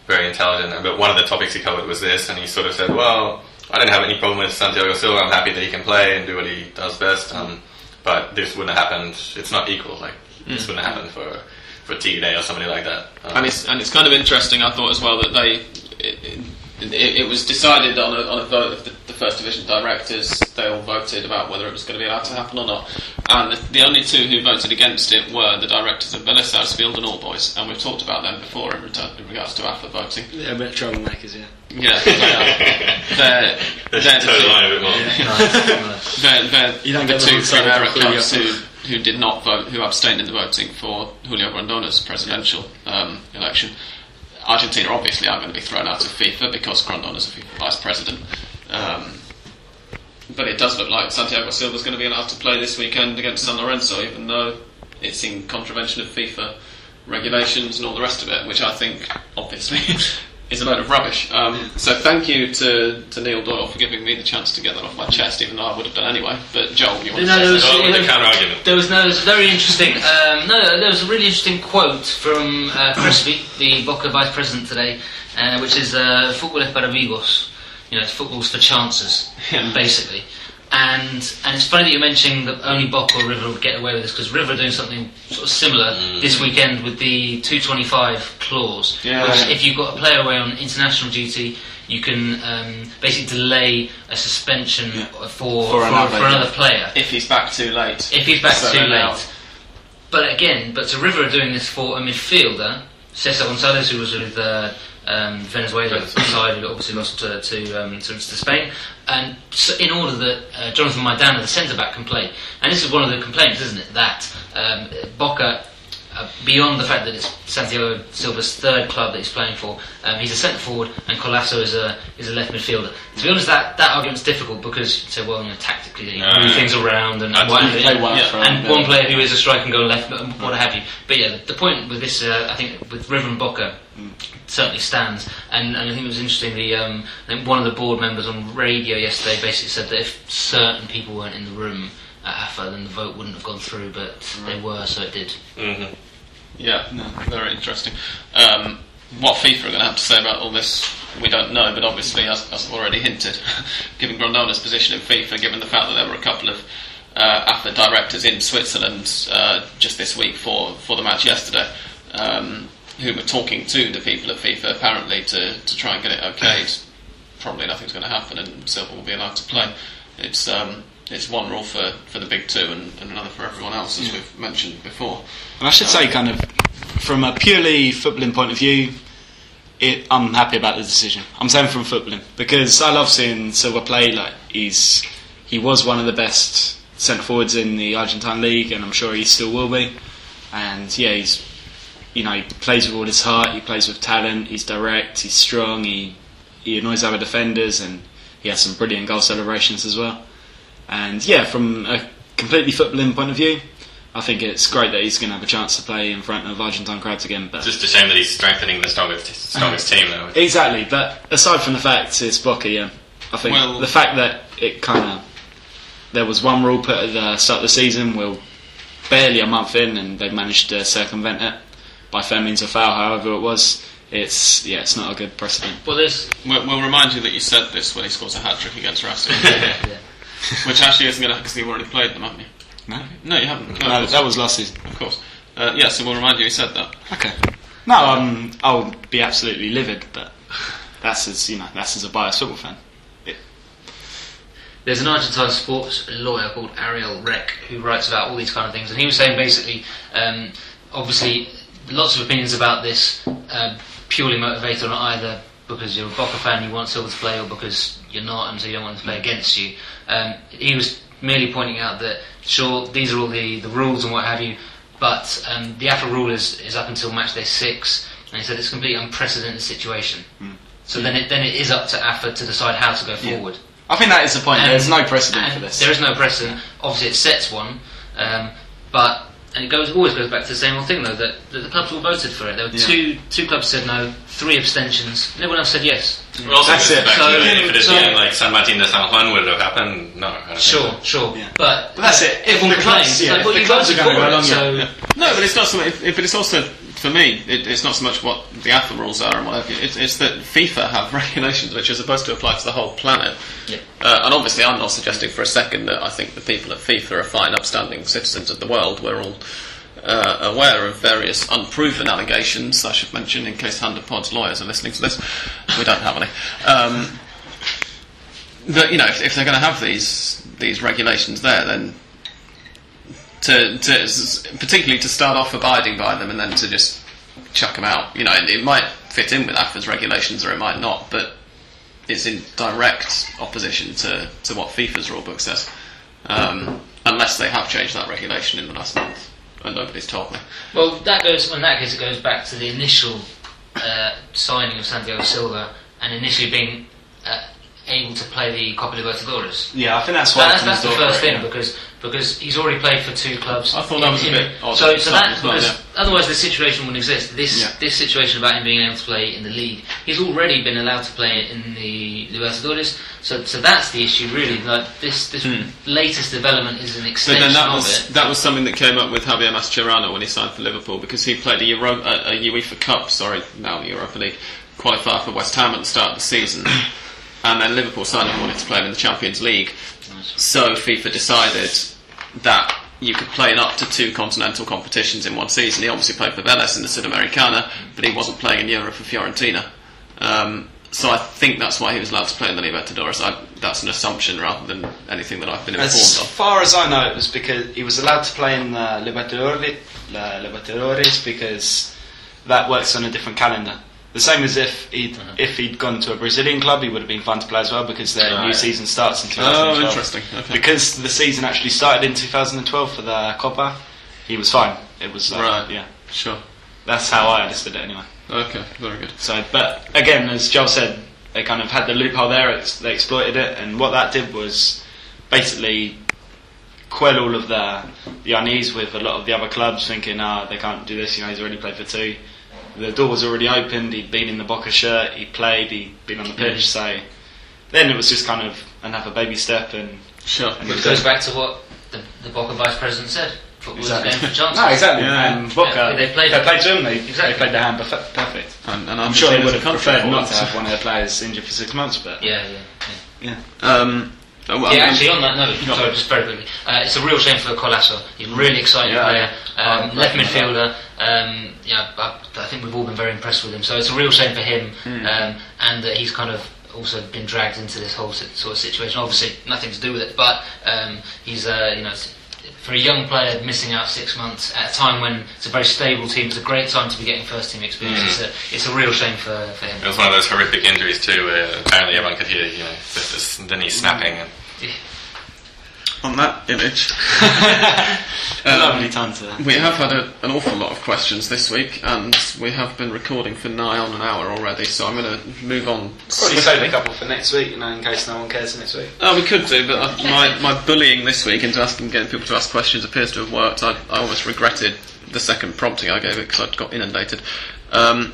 very intelligent. But one of the topics he covered was this, and he sort of said, "Well, I didn't have any problem with Santiago Silva. I'm happy that he can play and do what he does best. Um, but this wouldn't have happened. It's not equal. Like this wouldn't have happened for for Tigre or somebody like that. Um, And it's and it's kind of interesting. I thought as well that they it, it, it was decided on a, on a vote of the, the First Division directors, they all voted about whether it was going to be allowed to happen or not. And the, the only two who voted against it were the directors of Vélez Sarsfield and All Boys, and we've talked about them before in, return, in regards to AFA voting. Yeah, a bit troublemakers, yeah. Yeah, they are. They're, they're the the two- line a bit more. Nice, nice. they're, they're You don't the two them Primera clubs who, who did not vote, who abstained in the voting for Julio Grondona's presidential um, election. Argentina obviously are going to be thrown out of FIFA because Grondona's a FIFA vice president. Um, but it does look like Santiago Silva is going to be allowed to play this weekend against San Lorenzo, even though it's in contravention of FIFA regulations and all the rest of it, which I think obviously is a load of rubbish. Um, so thank you to, to Neil Doyle for giving me the chance to get that off my chest, even though I would have done anyway. But Joel, you want No, to there say was, Go on with the there- counter-argument. There was no, it was very interesting. Um, no, there was a really interesting quote from uh, Crespi, the Boca vice president today, uh, which is uh, "Football es para vivos." You know, it's football's for chances, Yeah. basically. And and it's funny that you're mentioning that only Boca or River would get away with this because River are doing something sort of similar this weekend with the 225 clause, Yeah. which if you've got a player away on international duty, you can um, basically delay a suspension for for, For another, for another player if he's back too late. if he's back So too late. now- But again, but so River are doing this for a midfielder, Cesar Gonzalez, who was with the um, Venezuela side, who obviously lost to to, um, to, to Spain, and so in order that uh, Jonathan Maidana, the centre back, can play. And this is one of the complaints, isn't it? That um, Boca. Uh, beyond the fact that it's Santiago Silva's third club that he's playing for, um, he's a centre forward and Colazo is a is a left midfielder. To be honest, that, that argument's difficult because you say, well, you know, tactically you No, move things around and, I and what didn't have you. play well Yeah, and him, one yeah. player who is a striker and go left, and what have you. But yeah, the, the point with this, uh, I think, with River and Boca, certainly stands. And, and I think it was interesting. The um, one of the board members on radio yesterday basically said that if certain people weren't in the room at AFA, then the vote wouldn't have gone through, but they were, so it did. hmm Yeah, very interesting. Um, what FIFA are going to have to say about all this, we don't know, but obviously, as, as I've already hinted, given Grondona's position in FIFA, given the fact that there were a couple of uh, AFA directors in Switzerland uh, just this week for, for the match yesterday, um, who were talking to the people at FIFA apparently to, to try and get it okayed, probably nothing's going to happen and Silva will be allowed to play. It's um, it's one rule for, for the big two and, and another for everyone else, as we've mentioned before. And I should say, kind of, from a purely footballing point of view, it, I'm happy about the decision. I'm saying from footballing because I love seeing Silva play. Like he's he was one of the best centre forwards in the Argentine league, and I'm sure he still will be. And yeah, he's you know he plays with all his heart. He plays with talent. He's direct. He's strong. He he annoys other defenders, and he has some brilliant goal celebrations as well. And yeah, from a completely footballing point of view, I think it's great that he's going to have a chance to play in front of Argentine crowds again. But Just a shame that he's strengthening the strongest strongest team though. exactly, but aside from the fact it's Boca, yeah, I think Well- the fact that it kind of there was one rule put at the start of the season, we're barely a month in, and they've managed to circumvent it by fair means or foul, however it was. It's yeah, it's not a good precedent. Well, there's We'll, we'll remind you that you said this when he scores a hat trick against Racing, yeah. which actually isn't going to happen because you've already played them, haven't you? No, No, you haven't. No, no that was last season. of course. Uh, yeah, so we'll remind you he said that. Okay. No, um, I'll be absolutely livid, but that's as you know, that's as a biased football fan. There's an Argentine sports lawyer called Ariel Reck who writes about all these kind of things, and he was saying basically, um, obviously, lots of opinions about this, uh, purely motivated on either because you're a Boca fan, you want Silva to play, or because you're not, and so you don't want him to play against you. Um, he was merely pointing out that sure, these are all the, the rules and what have you, but um, the AFA rule is, is up until match day six, and he said it's a completely unprecedented situation. So then it then it is up to AFA to decide how to go forward. I think that is the point. And- There's no precedent for this. There is no precedent. Obviously, it sets one, um, but and it goes always goes back to the same old thing though that, that the clubs all voted for it. There were Yeah. two two clubs said no, three abstentions, and everyone else said yes. Well, also That's it. back to So- if it had so- been like San Martin de San Juan would have happened, no. I don't think Sure, so. sure, Yeah. but, But that's it. If Everyone the clubs- complains. yeah, like, if well, the you clubs are voted gonna for it, along, so yeah. No, but it's not so. If, if it's also for me, it, it's not so much what the AFA rules are and whatever. It's, it's that FIFA have regulations which are supposed to apply to the whole planet. Yeah. Uh, and obviously, I'm not suggesting for a second that I think the people at FIFA are fine, upstanding citizens of the world. We're all uh, aware of various unproven allegations. I should mention, in case Hand of Pod's lawyers are listening to this, we don't have any. Um, but you know, if, if they're going to have these these regulations there, then to, to particularly to start off abiding by them and then to just chuck them out, you know, it, might fit in with AFA's regulations or it might not, but it's in direct opposition to, to what FIFA's rulebook says, um, unless they have changed that regulation in the last month, and nobody's told me. Well, that goes. In that case, it goes back to the initial uh, signing of Santiago Silva and initially being uh, able to play the Copa Libertadores. Yeah, I think that's what That's, that's the first thing yeah. because because he's already played for two clubs. I thought that was a bit odd So, so that well, yeah. otherwise this situation wouldn't exist. This Yeah. this situation about him being able to play in the league, he's already been allowed to play in the Libertadores. So so that's the issue really. Like this this hmm. latest development is an But extension then that of was it. that was something that came up with Javier Mascherano when he signed for Liverpool because he played a, Euro, a, a UEFA Cup, sorry, now the Europa League qualifier for West Ham at the start of the season, and then Liverpool signed him wanted to play him in the Champions League. So FIFA decided that you could play in up to two continental competitions in one season. He obviously played for Vélez in the Sudamericana, but he wasn't playing in Europe for Fiorentina. Um, so I think that's why he was allowed to play in the Libertadores. I, that's an assumption rather than anything that I've been informed As of. As far as I know, it was because he was allowed to play in the Libertadores, Libertadores because that works on a different calendar. The same as if he'd Uh-huh. if he'd gone to a Brazilian club, he would have been fun to play as well because their new yeah. season starts in 2012. Oh, 2012. interesting. Okay. Because the season actually started in 2012 for the Copa, he was fine. It was uh, Right. Yeah, Sure. that's how I understood it anyway. Okay. Very good. So, but again, as Joel said, they kind of had the loophole there. It's, they exploited it, and what that did was basically quell all of the the unease with a lot of the other clubs, thinking, ah, they can't do this. You know, he's already played for two. The door was already opened. He'd been in the Boca shirt. He played. He'd been on the pitch. So then it was just kind of another baby step, and Sure. And Which goes back to what the, the Boca vice president said. Football Exactly. is a game for chances. no, exactly. Yeah. And Boca, Yeah, they played- they played to him. They, Exactly. they played their hand perfe- perfect. And, and I'm sure they would have country preferred not to have one of their players injured for six months, but Yeah, yeah. yeah. yeah. Um, oh, well, Yeah, I'm- actually, on that note, on. sorry, just very quickly, uh, it's a real shame for Colazo. He's a really exciting Yeah, player, um, left midfielder. Um, yeah, I, I think we've all been very impressed with him. So it's a real shame for him, Hmm. um, and that he's kind of also been dragged into this whole sort of situation. Obviously, nothing to do with it, but um, he's uh, you know. For a young player missing out six months at a time when it's a very stable team, it's a great time to be getting first team experience. Mm. It's, a, it's a real shame for, for him. It was one of those horrific injuries too, where apparently everyone could hear, you know, the, the, the knee snapping. And on that image, um, lovely time to. we have had a, an awful lot of questions this week, and we have been recording for nigh on an hour already. So I'm going to move on. Probably save a couple for next week, you know, in case no one cares next week. Oh, we could do, but uh, my, my bullying this week into asking getting people to ask questions appears to have worked. I, I almost regretted the second prompting I gave it because I'd got inundated. Um,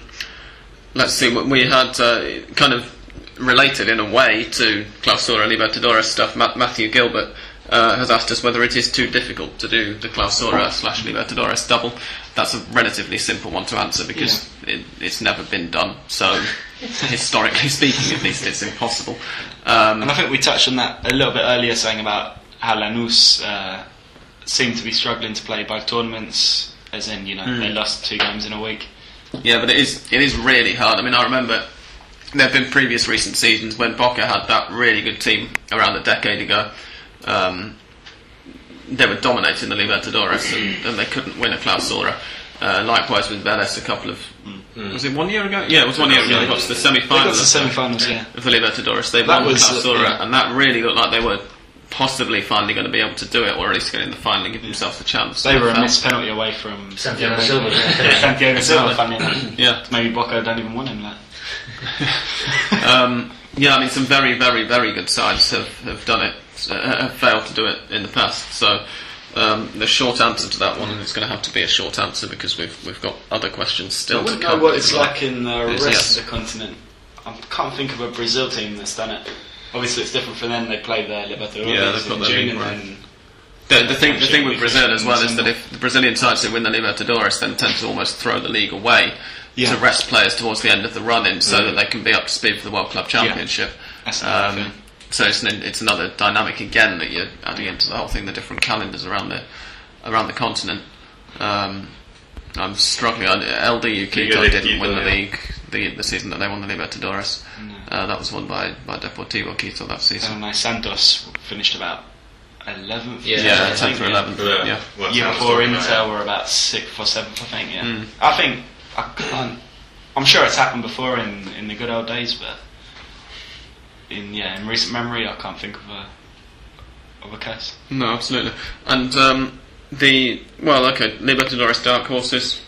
let's see, what we had uh, kind of related in a way to Clausura Libertadores stuff. Ma- Matthew Gilbert uh, has asked us whether it is too difficult to do the Clausura slash Libertadores double. That's a relatively simple one to answer because it, it's never been done. So, historically speaking, at least, it's impossible. Um, And I think we touched on that a little bit earlier, saying about how Lanús uh, seem to be struggling to play both tournaments, as in, you know, they lost two games in a week. Yeah, but it is it is really hard. I mean, I remember there have been previous recent seasons when Boca had that really good team around a decade ago. Um, they were dominating the Libertadores and, and they couldn't win a Clausura. Uh, likewise with Vélez a couple of was it one year ago? Yeah, it was one year ago. They got to the They semi-final got to the of- semi-finals, yeah. of the Libertadores. They That won was, the Clausura, yeah. and that really looked like they were possibly finally going to be able to do it, or at least get in the final and give themselves a chance. They were a missed penalty away from Santiago Silva, yeah. Yeah, Santiago Silva, funny enough. Yeah. Maybe Boca don't even want him. Like. Um, yeah, I mean, some very, very, very good sides have, have done it, have failed to do it in the past. So um, the short answer to that one is going to have to be a short answer because we've we've got other questions still I to come. know what it's like in the rest yes. of the continent. I can't think of a Brazil team that's done it. Obviously, it's different for them. They play their Libertadores Yeah, they've got in June, and right. then The, the thing, the thing with Brazil as well is that if the Brazilian sides that win the Libertadores then tend to almost throw the league away Yeah. to rest players towards the end of the run-in so that they can be up to speed for the World Club Championship. Another Um. So it's an, it's another dynamic again that you're adding into the whole thing, the different calendars around the around the continent. Um, I'm struggling. I- LDU Quito didn't Quito, win the yeah. league the, the season that they won the Libertadores. Uh, that was won by, by Deportivo Quito that season. So nice. Santos finished about 11th. Yeah, yeah, 10th or 11th. Yeah. Yeah. Well, Year before talking Inter about were about sixth or seventh, I think. Yeah, Mm. I think I can't. I'm sure it's happened before in in the good old days, but in yeah, in recent memory, I can't think of a of a case. No, absolutely. And um, the well, okay, Libertadores Dark Horses.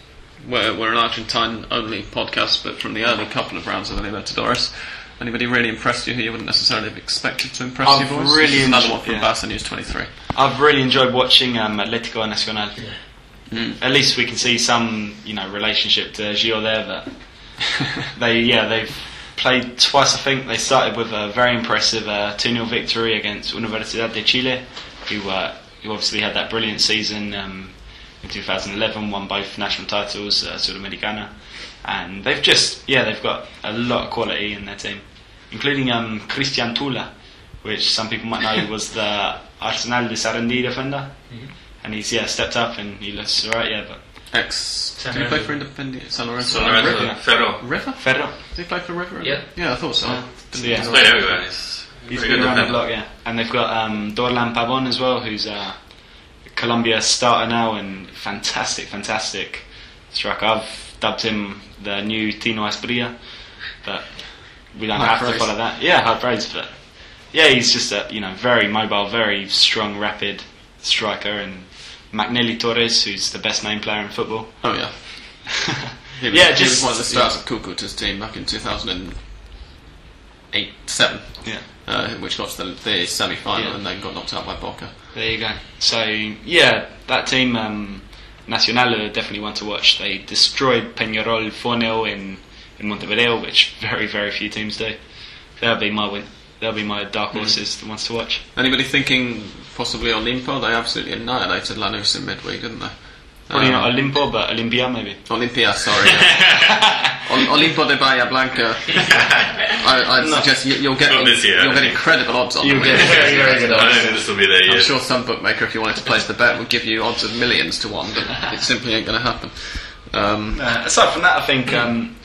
We're, we're an Argentine-only podcast, but from the early couple of rounds of the Libertadores, anybody really impressed you who you wouldn't necessarily have expected to impress I've you boys? really This another one from yeah. Barca News 23. I've really enjoyed watching um, Atletico Nacional. Mm. At least we can see some, you know, relationship to Gio there. That they, yeah, they've played twice. I think they started with a very impressive uh, 2 0 victory against Universidad de Chile, who uh, who obviously had that brilliant season um, in 2011, won both national titles, uh, Sudamericana, and they've just, yeah, they've got a lot of quality in their team, including um, Christian Tula, which some people might know was the Arsenal de Sarandí defender, and he's yeah stepped up and he looks alright. Yeah, but Ex. San Did he play for Independiente? San Lorenzo. San Lorenzo, River? Ferro. River? Ferro. Did he play for River? Yeah. Yeah, I thought so. Yeah. Didn't So, yeah. He's played everywhere. He's, He's pretty been around the defender. block, yeah. And they've got um, Dorlan Pabón as well, who's a Colombia starter now and fantastic, fantastic striker. I've dubbed him the new Tino Asprilla, but we don't High have to follow that. Yeah, high praise, but yeah, he's just a you know very mobile, very strong, rapid striker. And Macnelly Torres, who's the best named player in football. Oh, yeah. He was, Yeah, he was just- one of the stars of Cúcuta's team back in 2008 7, Yeah. uh, which got to the, the semi final Yeah. and then got knocked out by Boca. There you go. So yeah, that team, um, Nacional, are definitely one to watch. They destroyed Peñarol 4 0 in in Montevideo, which very very few teams do. That'll be my win. That'll be my dark horses, the ones to watch. Anybody thinking possibly Olimpo? They absolutely annihilated Lanús in midweek, didn't they? Probably Um, not Olimpo, but Olimpia maybe. Olimpia, sorry. Ol- Olimpo de Bahia Blanca. I, I'd suggest you, you'll get Not this year, you'll get incredible odds on You'll them. get very, very good I don't odds. think this will be their I'm year. sure some bookmaker, if you wanted to place the bet, would give you odds of millions to one, but it simply ain't going to happen. Um, Uh, aside from that, I think um,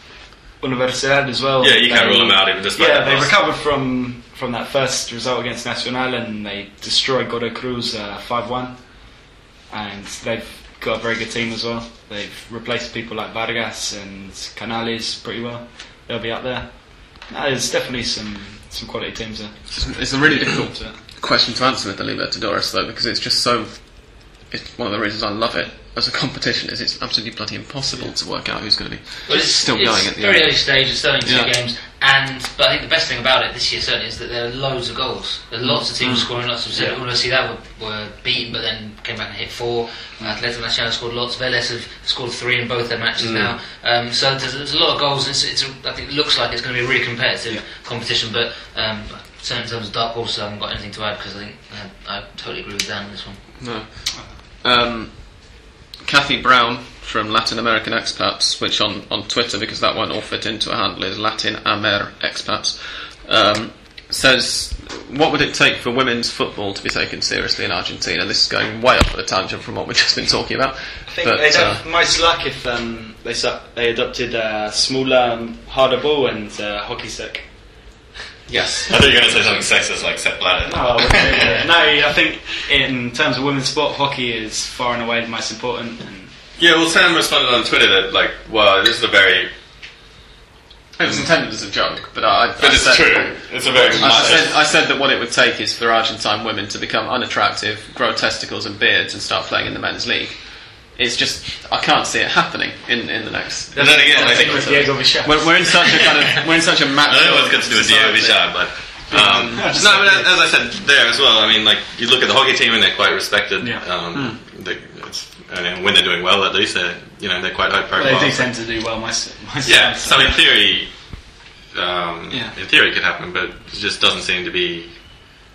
Universidad as well. Yeah, you can't they- rule them out even despite Yeah, they recovered from from that first result against Nacional and they destroyed Godoy Cruz uh, five one, and they've got a very good team as well. They've replaced people like Vargas and Canales pretty well. They'll be up there. No, there's definitely some some quality teams there. it's, it's a really difficult question to answer with the Libertadores though, because it's just so. It's one of the reasons I love it as a competition is it's absolutely bloody impossible to work out who's going to be Well, it's still it's going at the very end. early stage. It's only two Yeah. games, and but I think the best thing about it this year certainly is that there are loads of goals. There are lots of Mm. teams scoring lots of. Yeah. Universidad were, were beaten, but then came back and hit four. Mm. Atletico Nacional scored lots. Vélez have scored three in both their matches Mm. now. Um, so there's, there's a lot of goals. It's, it's a, I think it looks like it's going to be a really competitive competition, but. Um, Certainly in terms of dark horses, I haven't got anything to add because I think uh, I totally agree with Dan on this one. No. Um, Kathy Brown from Latin American Expats, which on, on Twitter, because that won't all fit into a handle, is Latin Amer Expats, um, says, What would it take for women's football to be taken seriously in Argentina? This is going way off at a tangent from what we've just been talking about. I think but, they'd uh, have most luck if um, they they adopted a smaller, um, harder ball and uh, hockey stick. Yes. I thought you were going to say something sexist like Sepp Blatter. No, oh, I wouldn't say that. no, I think in terms of women's sport, hockey is far and away the most important. And Yeah, well, Sam responded on Twitter that, like, well, this is a very. It was intended as a joke, but I, I, But I it's said, true. It's a very. I said, I said that what it would take is for Argentine women to become unattractive, grow testicles and beards, and start playing in the men's league. It's just I can't see it happening in, in the next. And then again, I think. with Diego Villar. We're, we're in such a kind of we're in such a I macho. don't know what's got to do with Diego society. Villar, but. Um, no, but as I said there as well, I mean, like, you look at the hockey team and they're quite respected. Yeah. Um, they, it's, and when they're doing well, at least, they're, you know, they're quite high Well, profile. they do tend to do well most, most Yeah, times. so in theory, um, Yeah. in theory it could happen, but it just doesn't seem to be.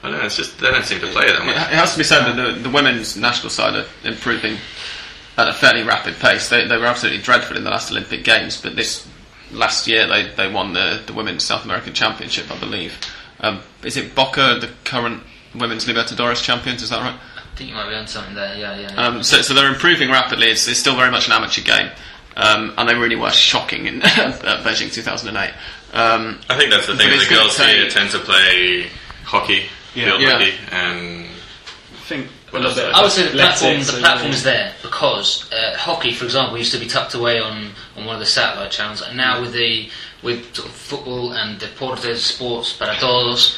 I don't know. It's just they don't seem to play that much. It has to be said that the, the women's national side are improving at a fairly rapid pace. They, they were absolutely dreadful in the last Olympic Games, but this last year they, they won the, the women's South American Championship, I believe. Um, is it Boca, the current women's Libertadores champions? Is that right? I think you might be on something there. Yeah, yeah. Um, so, so they're improving rapidly. It's, it's still very much an amateur game, um, and they really were shocking in Beijing 2008. Um, I think that's the thing. it's The girls take- here tend to play hockey, Yeah. field Yeah. hockey, and I think What a else? little bit I would say the platform, the well. platform is there because uh, hockey, for example, used to be tucked away on, on one of the satellite channels, and now with the with sort of football and Deportes Sports para Todos,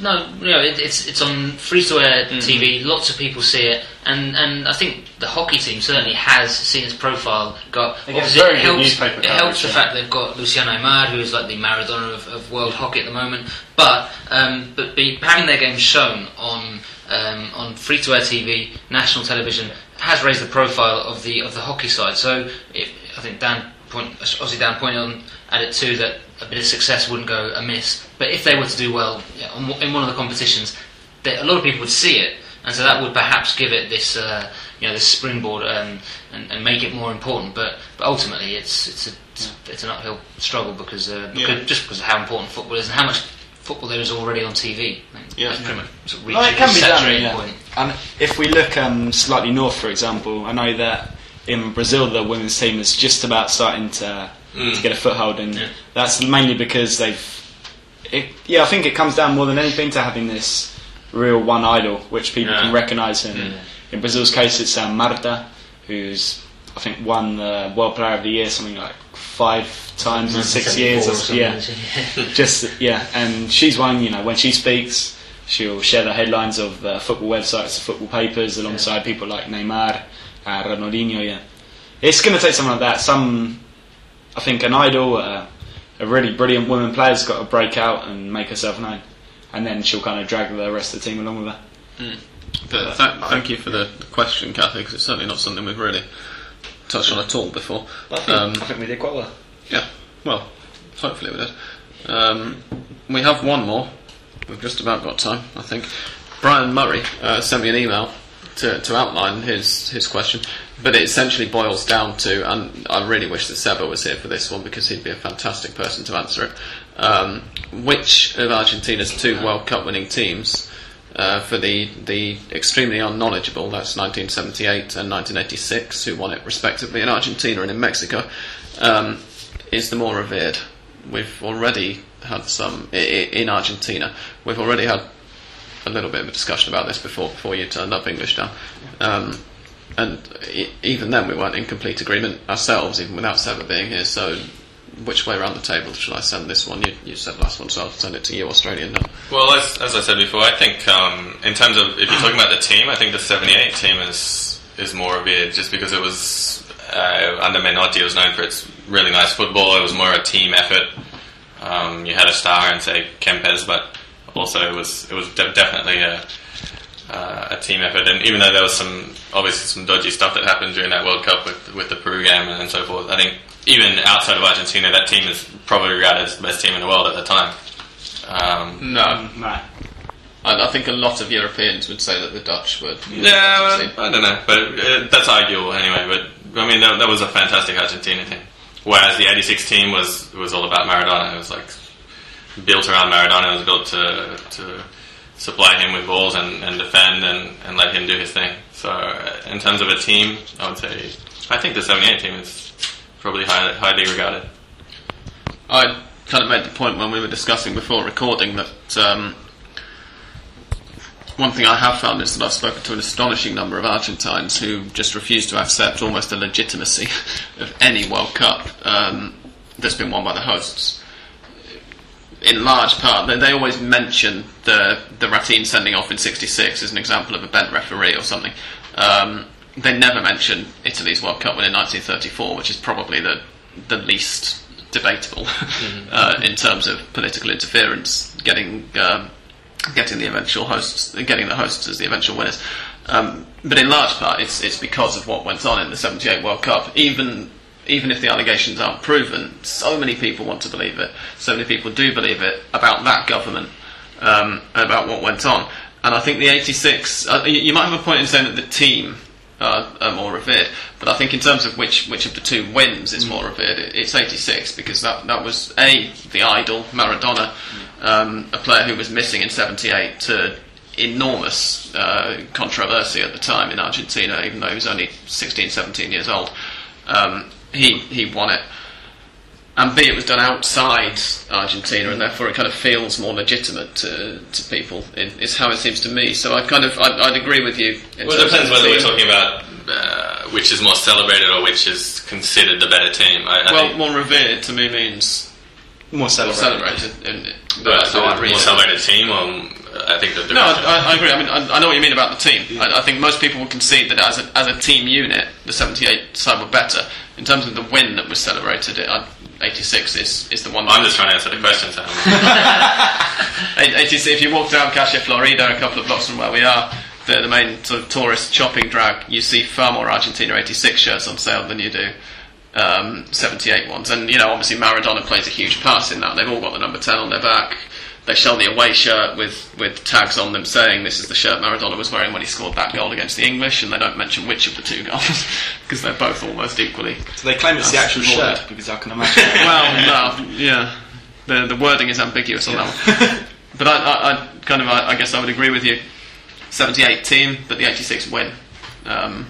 no, you know, it, it's it's on free to air TV. Lots of people see it, and and I think the hockey team certainly has seen its profile go. very it helps. It helps the yeah. fact they've got Luciana Aymar, who is like the Maradona of, of world hockey at the moment. But um, but be, having their games shown on um, on free to air TV, national television has raised the profile of the of the hockey side. So if, I think Dan point obviously Dan pointed on at it too that a bit of success wouldn't go amiss. But if they were to do well yeah, on, in one of the competitions, they, a lot of people would see it, and so that would perhaps give it this uh, you know this springboard um, and, and make it more important. But but ultimately, it's it's a, it's, it's an uphill struggle because, uh, because Yeah. just because of how important football is and how much football there is already on TV. Yeah. pretty much sort of Well, it can a be done. Yeah. point. And if we look um, slightly north, for example, I know that in Brazil the women's team is just about starting to to get a foothold, and Yeah. that's mainly because they've. It, yeah, I think it comes down more than anything to having this real one idol which people Yeah. can recognise. And in Brazil's case, it's um, Marta, who's I think won the World Player of the Year something like five times in six years. or yeah, just yeah, and she's one. You know, when she speaks, she'll share the headlines of the football websites, the football papers, alongside people like Neymar, uh, Ronaldinho. Yeah, it's going to take someone like that. Some, I think, an idol, uh, a really brilliant woman player's got to break out and make herself known, and then she'll kind of drag the rest of the team along with her. But th- thank you for the question, Kathy, because it's certainly not something we've really touched on at all before. Um, think we did quite well. yeah, well, hopefully we did. Um, we have one more. We've just about got time, I think. Brian Murray uh, sent me an email to, to outline his, his question, but it essentially boils down to, and I really wish that Seba was here for this one because he'd be a fantastic person to answer it. Um, which of Argentina's two World Cup winning teams uh, for the the extremely unknowledgeable. That's 1978 and 1986, who won it respectively in Argentina and in Mexico. Um, is the more revered. We've already had some in Argentina. We've already had a little bit of a discussion about this before before you turned up English Dan. Um, and even then, we weren't in complete agreement ourselves, even without Seba being here. So, which way around the table should I send this one? You, you said last one, so I'll send it to you, Australian. Well, as, as I said before, I think um, in terms of if you're talking about the team, I think the '78 team is is more of it just because it was uh, under Menotti. It was known for its really nice football. It was more a team effort. Um, you had a star and say Kempes, but also it was it was de- definitely a uh, a team effort. And even though there was some obviously some dodgy stuff that happened during that World Cup with with the Peru game and so forth, I think even outside of Argentina, that team is probably regarded as the best team in the world at the time. Um, No, No. I, I think a lot of Europeans would say that the Dutch would. Yeah, well, I don't know, but uh, that's arguable anyway. But I mean, that, that was a fantastic Argentina team. Whereas the '86 team was was all about Maradona. It was like built around Maradona. It was built to to supply him with balls and, and defend and, and let him do his thing. So, uh, in terms of a team, I would say I think the '78 team is probably high, highly regarded. I kind of made the point when we were discussing before recording that um, one thing I have found is that I've spoken to an astonishing number of Argentines who just refuse to accept almost the legitimacy of any World Cup um, that's been won by the hosts. In large part, they, they always mention the the Rattín sending off in '66 as an example of a bent referee or something. Um, they never mention Italy's World Cup win in 1934, which is probably the the least debatable uh, in terms of political interference, getting um, getting the eventual hosts, getting the hosts as the eventual winners. Um, but in large part, it's it's because of what went on in the '78 World Cup. Even even if the allegations aren't proven, so many people want to believe it. So many people do believe it about that government, um, about what went on. And I think the '86, uh, you, might have a point in saying that the team uh, are more revered. But I think in terms of which which of the two wins is more revered, it, it's '86 because that that was a the idol Maradona, um, a player who was missing in '78 to enormous uh, controversy at the time in Argentina, even though he was only 16, 17 years old. Um, he he won it, and B, it was done outside Argentina, and therefore it kind of feels more legitimate to, to people. It, it's how it seems to me. So I kind of I'd, I'd agree with you. in Well, it depends whether we're talking about uh, which is more celebrated or which is considered the better team. I, I Well, think, more revered to me means More more celebrated. celebrated. In, in, but I more celebrated team. Or, I think that No, I, I agree. I mean, I, I know what you mean about the team. I, I think most people would concede that as a, as a team unit, the 78 side were better. In terms of the win that was celebrated, it, I, 86 is, is the one. I'm just trying to answer the question, Sam. 86, if you walk down Calle Florida, a couple of blocks from where we are, the, the main sort of tourist shopping drag, you see far more Argentina 86 shirts on sale than you do um, 78 ones. And, you know, obviously Maradona plays a huge part in that. They've all got the number 10 on their back. They show the away shirt with, with tags on them saying this is the shirt Maradona was wearing when he scored that goal against the English, and they don't mention which of the two goals because they're both almost equally. So they claim it's the actual rewarded. shirt because I can imagine. Well, no, yeah, the the wording is ambiguous on that one. But I, I, I kind of, I, I guess I would agree with you. 78 team, but the 86 win. Um,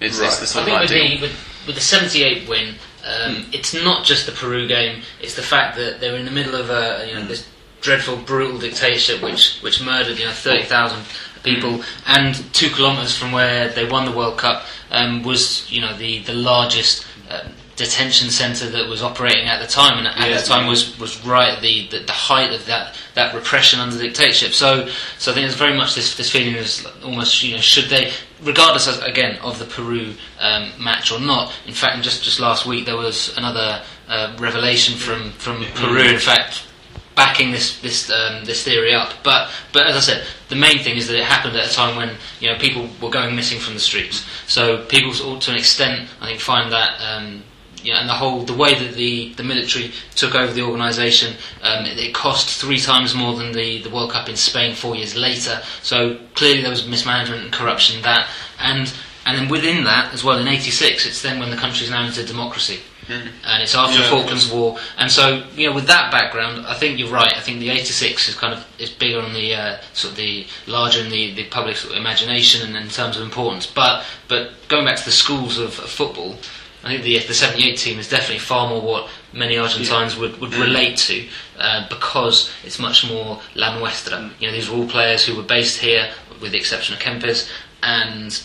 is, is the I think of with ideal. the, with, with the 78 win, um, it's not just the Peru game, it's the fact that they're in the middle of a, you know, this dreadful, brutal dictatorship which, which murdered you know, 30,000 people, and two kilometres from where they won the World Cup um, was you know, the, the largest. Um, detention centre that was operating at the time. And at Yeah. the time was, was right at the, the, the height of that, that repression under the dictatorship. So so I think there's very much this, this feeling of almost you know should they regardless of, again of the Peru um, match or not. In fact just just last week there was another uh, revelation from from Peru. In fact backing this this um, this theory up. But but as I said, the main thing is that it happened at a time when you know people were going missing from the streets. So people, to an extent, I think, find that. Um, and the whole the way that the, the military took over the organisation, um, it, it cost three times more than the, the World Cup in Spain four years later. So clearly there was mismanagement and corruption that, and and then within that as well in '86, it's then when the country's now into democracy and it's after Yeah. the Falklands War. And so, you know, with that background, I think you're right. I think the '86 is kind of is bigger on the uh, sort of the larger in the, the public sort of imagination and in terms of importance. But but going back to the schools of, of football, I think the the '78 team is definitely far more what many Argentines would, would relate to uh, because it's much more la nuestra. You know, these were all players who were based here, with the exception of Kempes, and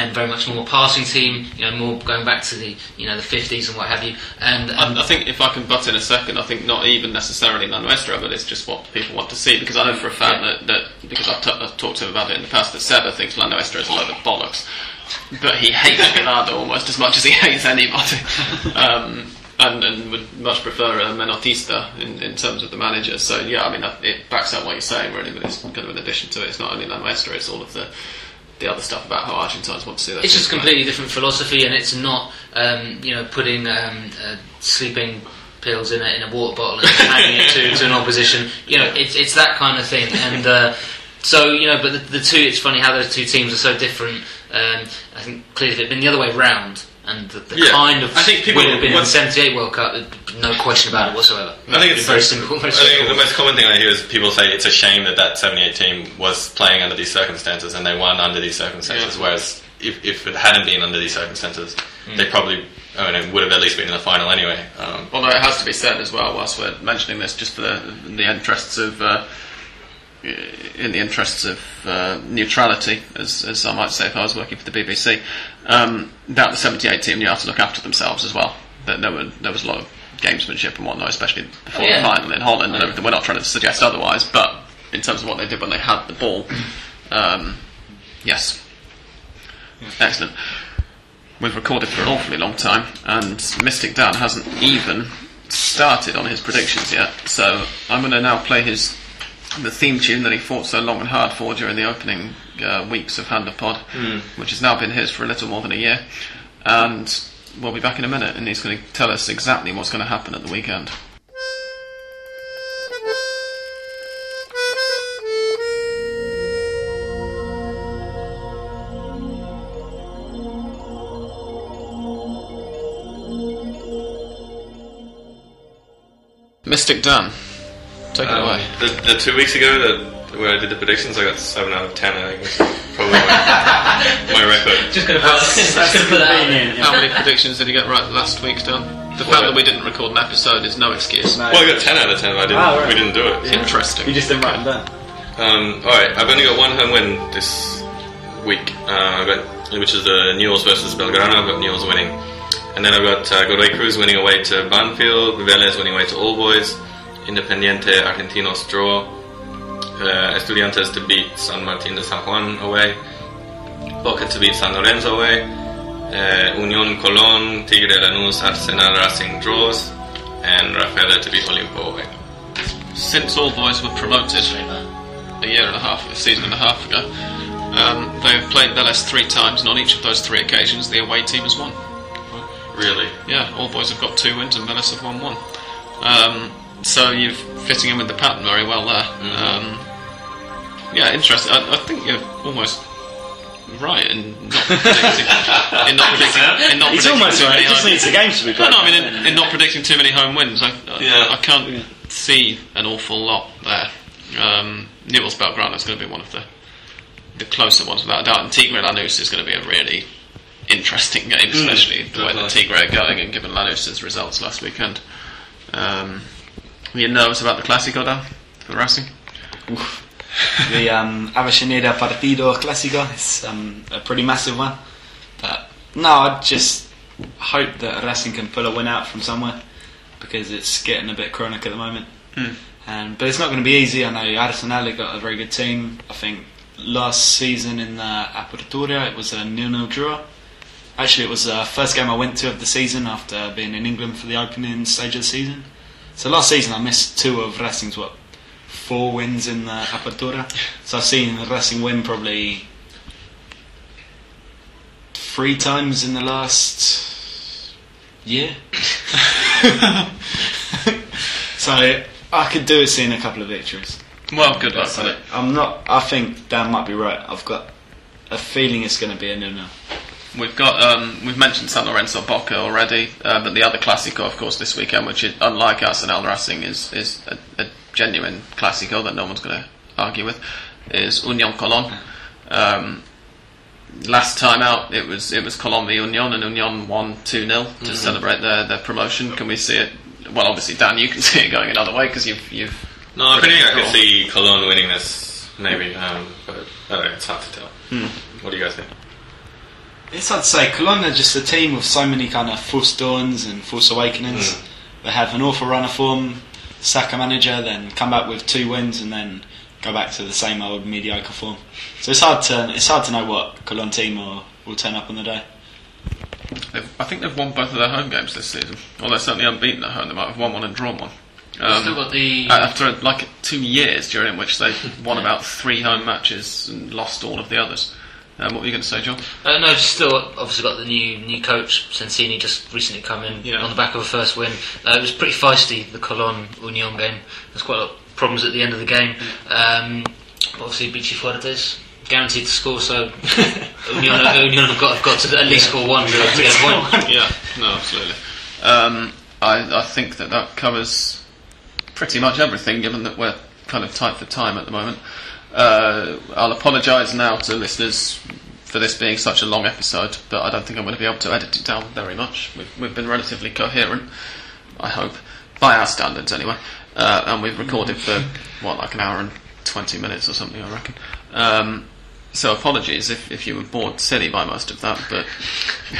and very much more passing team. You know, more going back to the you know the fifties and what have you. And, and I, I think if I can butt in a second, I think not even necessarily La Nuestra, but it's just what people want to see. Because I know for a fact Yeah. that, that because I've, t- I've talked to him about it in the past, that Seba thinks La Nuestra is a load of bollocks. But he hates Bilardo almost as much as he hates anybody. Um, and, and would much prefer a Menottista in, in terms of the manager. So, yeah, I mean, it backs up what you're saying, really, but it's kind of an addition to it. It's not only La Nuestra, it's all of the, the other stuff about how Argentines want to see that. It's just play. completely different philosophy, and it's not um, you know putting um, uh, sleeping pills in a, in a water bottle and handing it to, to an opposition. You know, it's it's that kind of thing, and. Uh, so you know, but the, the two. It's funny how those two teams are so different. Um, I think clearly, if it had been the other way round, and the, the Yeah. kind of I think people- win had been in the '78 World Cup, no question about it whatsoever. I think it's very simple. I think the most common thing I hear is people say it's a shame that that 78 team was playing under these circumstances and they won under these circumstances. Yeah. Whereas if, if it hadn't been under these circumstances, they probably I mean, it would have at least been in the final anyway. Um, Although it has to be said as well, whilst we're mentioning this, just for the, the interests of uh, in the interests of uh, neutrality, as, as I might say if I was working for the BBC, um, that the 78 team knew how to look after themselves as well. That there, were, there was a lot of gamesmanship and whatnot, especially before Oh, yeah. the final in Holland and Oh, yeah. everything. We're not trying to suggest otherwise, but in terms of what they did when they had the ball, um, yes. Excellent. We've recorded for an awfully long time, and Mystic Dan hasn't even started on his predictions yet. So I'm going to now play his the theme tune that he fought so long and hard for during the opening uh, weeks of Hand of Pod, which has now been his for a little more than a year. And we'll be back in a minute, and he's going to tell us exactly what's going to happen at the weekend. Mystic Dan, take it um, away. the, the two weeks ago, the where I did the predictions, I got seven out of ten. I think was probably my, my record. Just gonna put, just gonna put that out there. How many predictions did you get right last week, Dan? The fact that we didn't record an episode is no excuse. No. Well, I got ten out of ten. I didn't. Ah, right. We didn't do it. Interesting. You just didn't write them down. Um, all right, I've only got one home win this week. Uh, I've got, which is the Newell's versus Belgrano. I've got Newell's winning, and then I've got uh, Godoy Cruz winning away to Banfield, Vélez winning away to All Boys, Independiente Argentinos draw, uh, Estudiantes to beat San Martín de San Juan away, Boca to beat San Lorenzo away, uh, Unión Colón, Tigre Lanús, Arsenal Racing draws, and Rafaela to beat Olimpo away. Since all boys were promoted a year and a half, a season and a half ago, um, they've played Vélez three times, and on each of those three occasions, the away team has won. Really? Yeah, all boys have got two wins, and Vélez have won one. Um, so you're fitting in with the pattern very well there. Um, yeah, interesting. I, I think you're almost right in not predicting. in not predicting. In not He's predicting almost too right. many He just home- needs the games to be played. no, I mean in, in not predicting too many home wins. I, I, Yeah. I can't see an awful lot there. Um, Newell's Belgrano is going to be one of the the closer ones without a doubt, and Tigre Lanús is going to be a really interesting game, especially the way that Tigre are going and given Lanús's results last weekend. Um, are you nervous about the Clásico, Dan, for Racing? the um, Avellaneda Partido Clásico is um, a pretty massive one. But no, I just hope that Racing can pull a win out from somewhere because it's getting a bit chronic at the moment. Um, but it's not going to be easy. I know Arsenal have got a very good team. I think last season in the Apertura it was a nil-nil draw. Actually, it was the first game I went to of the season after being in England for the opening stage of the season. So last season I missed two of Racing's what four wins in the Apertura. So I've seen Racing win probably three times in the last year. so I could do with seeing a couple of victories. Well, good luck with it. I'm not. I think Dan might be right. I've got a feeling it's going to be a nil-nil. We've got um, we've mentioned San Lorenzo Boca already, uh, but the other Clásico, of course, this weekend, which is unlike Arsenal Racing, is is a, a genuine Clásico that no one's going to argue with, is Union Colón. Um, last time out, it was it was Colón v Union, and Union won two 0 to celebrate their, their promotion. Can we see it? Well, obviously, Dan, you can see it going another way because you've you've No, I think I could see Colón winning this, maybe, um, but I don't know, it's hard to tell. What do you guys think? It's hard to say. Colón are just a team with so many kind of false dawns and false awakenings. Mm. They have an awful run of form, sack a manager, then come back with two wins, and then go back to the same old mediocre form. So it's hard to it's hard to know what Colón team will, will turn up on the day. They've, I think they've won both of their home games this season. Well, they're certainly unbeaten at home. They might have won one and drawn one. Um, Still got the uh, after like two years during which they won about three home matches and lost all of the others. Um, what were you going to say, John? Uh, no, just still obviously got the new new coach Sensini just recently come in Yeah. on the back of a first win. Uh, it was pretty feisty the Colon Union game. There's quite a lot of problems at the end of the game. Um, obviously Bichi Fuertes guaranteed to score, so Union, Union have got, have got to at least score one to, to get a point. yeah, no, absolutely. Um, I, I think that that covers pretty much everything, given that we're kind of tight for time at the moment. Uh, I'll apologise now to listeners for this being such a long episode, but I don't think I'm going to be able to edit it down very much. We've, we've been relatively coherent, I hope, by our standards anyway. Uh, and we've recorded for, what, like an hour and 20 minutes or something, I reckon. Um, so apologies if, if you were bored silly by most of that, but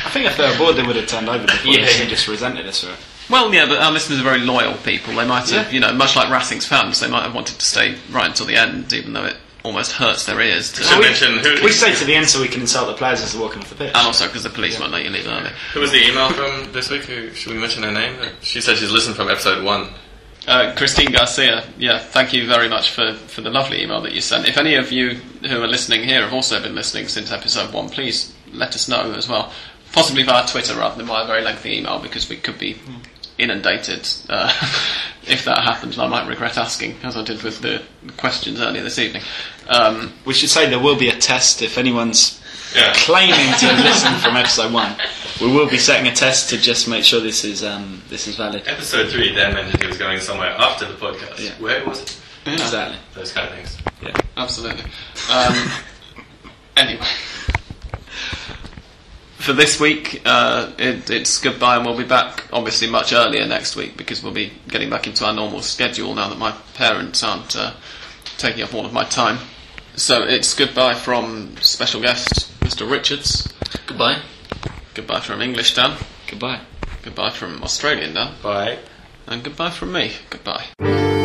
I think if they were bored, they would have turned over before Yeah. this and just resented us for it. Well, yeah, but our listeners are very loyal people. They might have, Yeah. you know, much like Racing's fans, they might have wanted to stay right until the end, even though it almost hurts their ears to. Should mention who, We stay to the end so we can insult the players as they're walking off the pitch. and also because the police won't let you leave early. who was the email from this week? Who, should we mention her name? She said she's listened from episode one. Uh, Christine Garcia, yeah, thank you very much for, for the lovely email that you sent. If any of you who are listening here have also been listening since episode one, please let us know as well. Possibly via Twitter rather than via a very lengthy email because we could be inundated uh, if that happens. And I might regret asking, as I did with the questions earlier this evening. Um, We should say there will be a test if anyone's Yeah. claiming to have listened from episode one. We will be setting a test to just make sure this is um, this is valid. Episode three, Dan mentioned he was going somewhere after the podcast. Yeah. Where was it? Exactly. Those kind of things. Yeah. Absolutely. Um, anyway. For this week, uh, it, it's goodbye, and we'll be back obviously much earlier next week because we'll be getting back into our normal schedule now that my parents aren't uh, taking up all of my time. So it's goodbye from special guest Mr. Richards. Goodbye. Goodbye from English Dan. Goodbye. Goodbye from Australian Dan. Bye. And goodbye from me. Goodbye.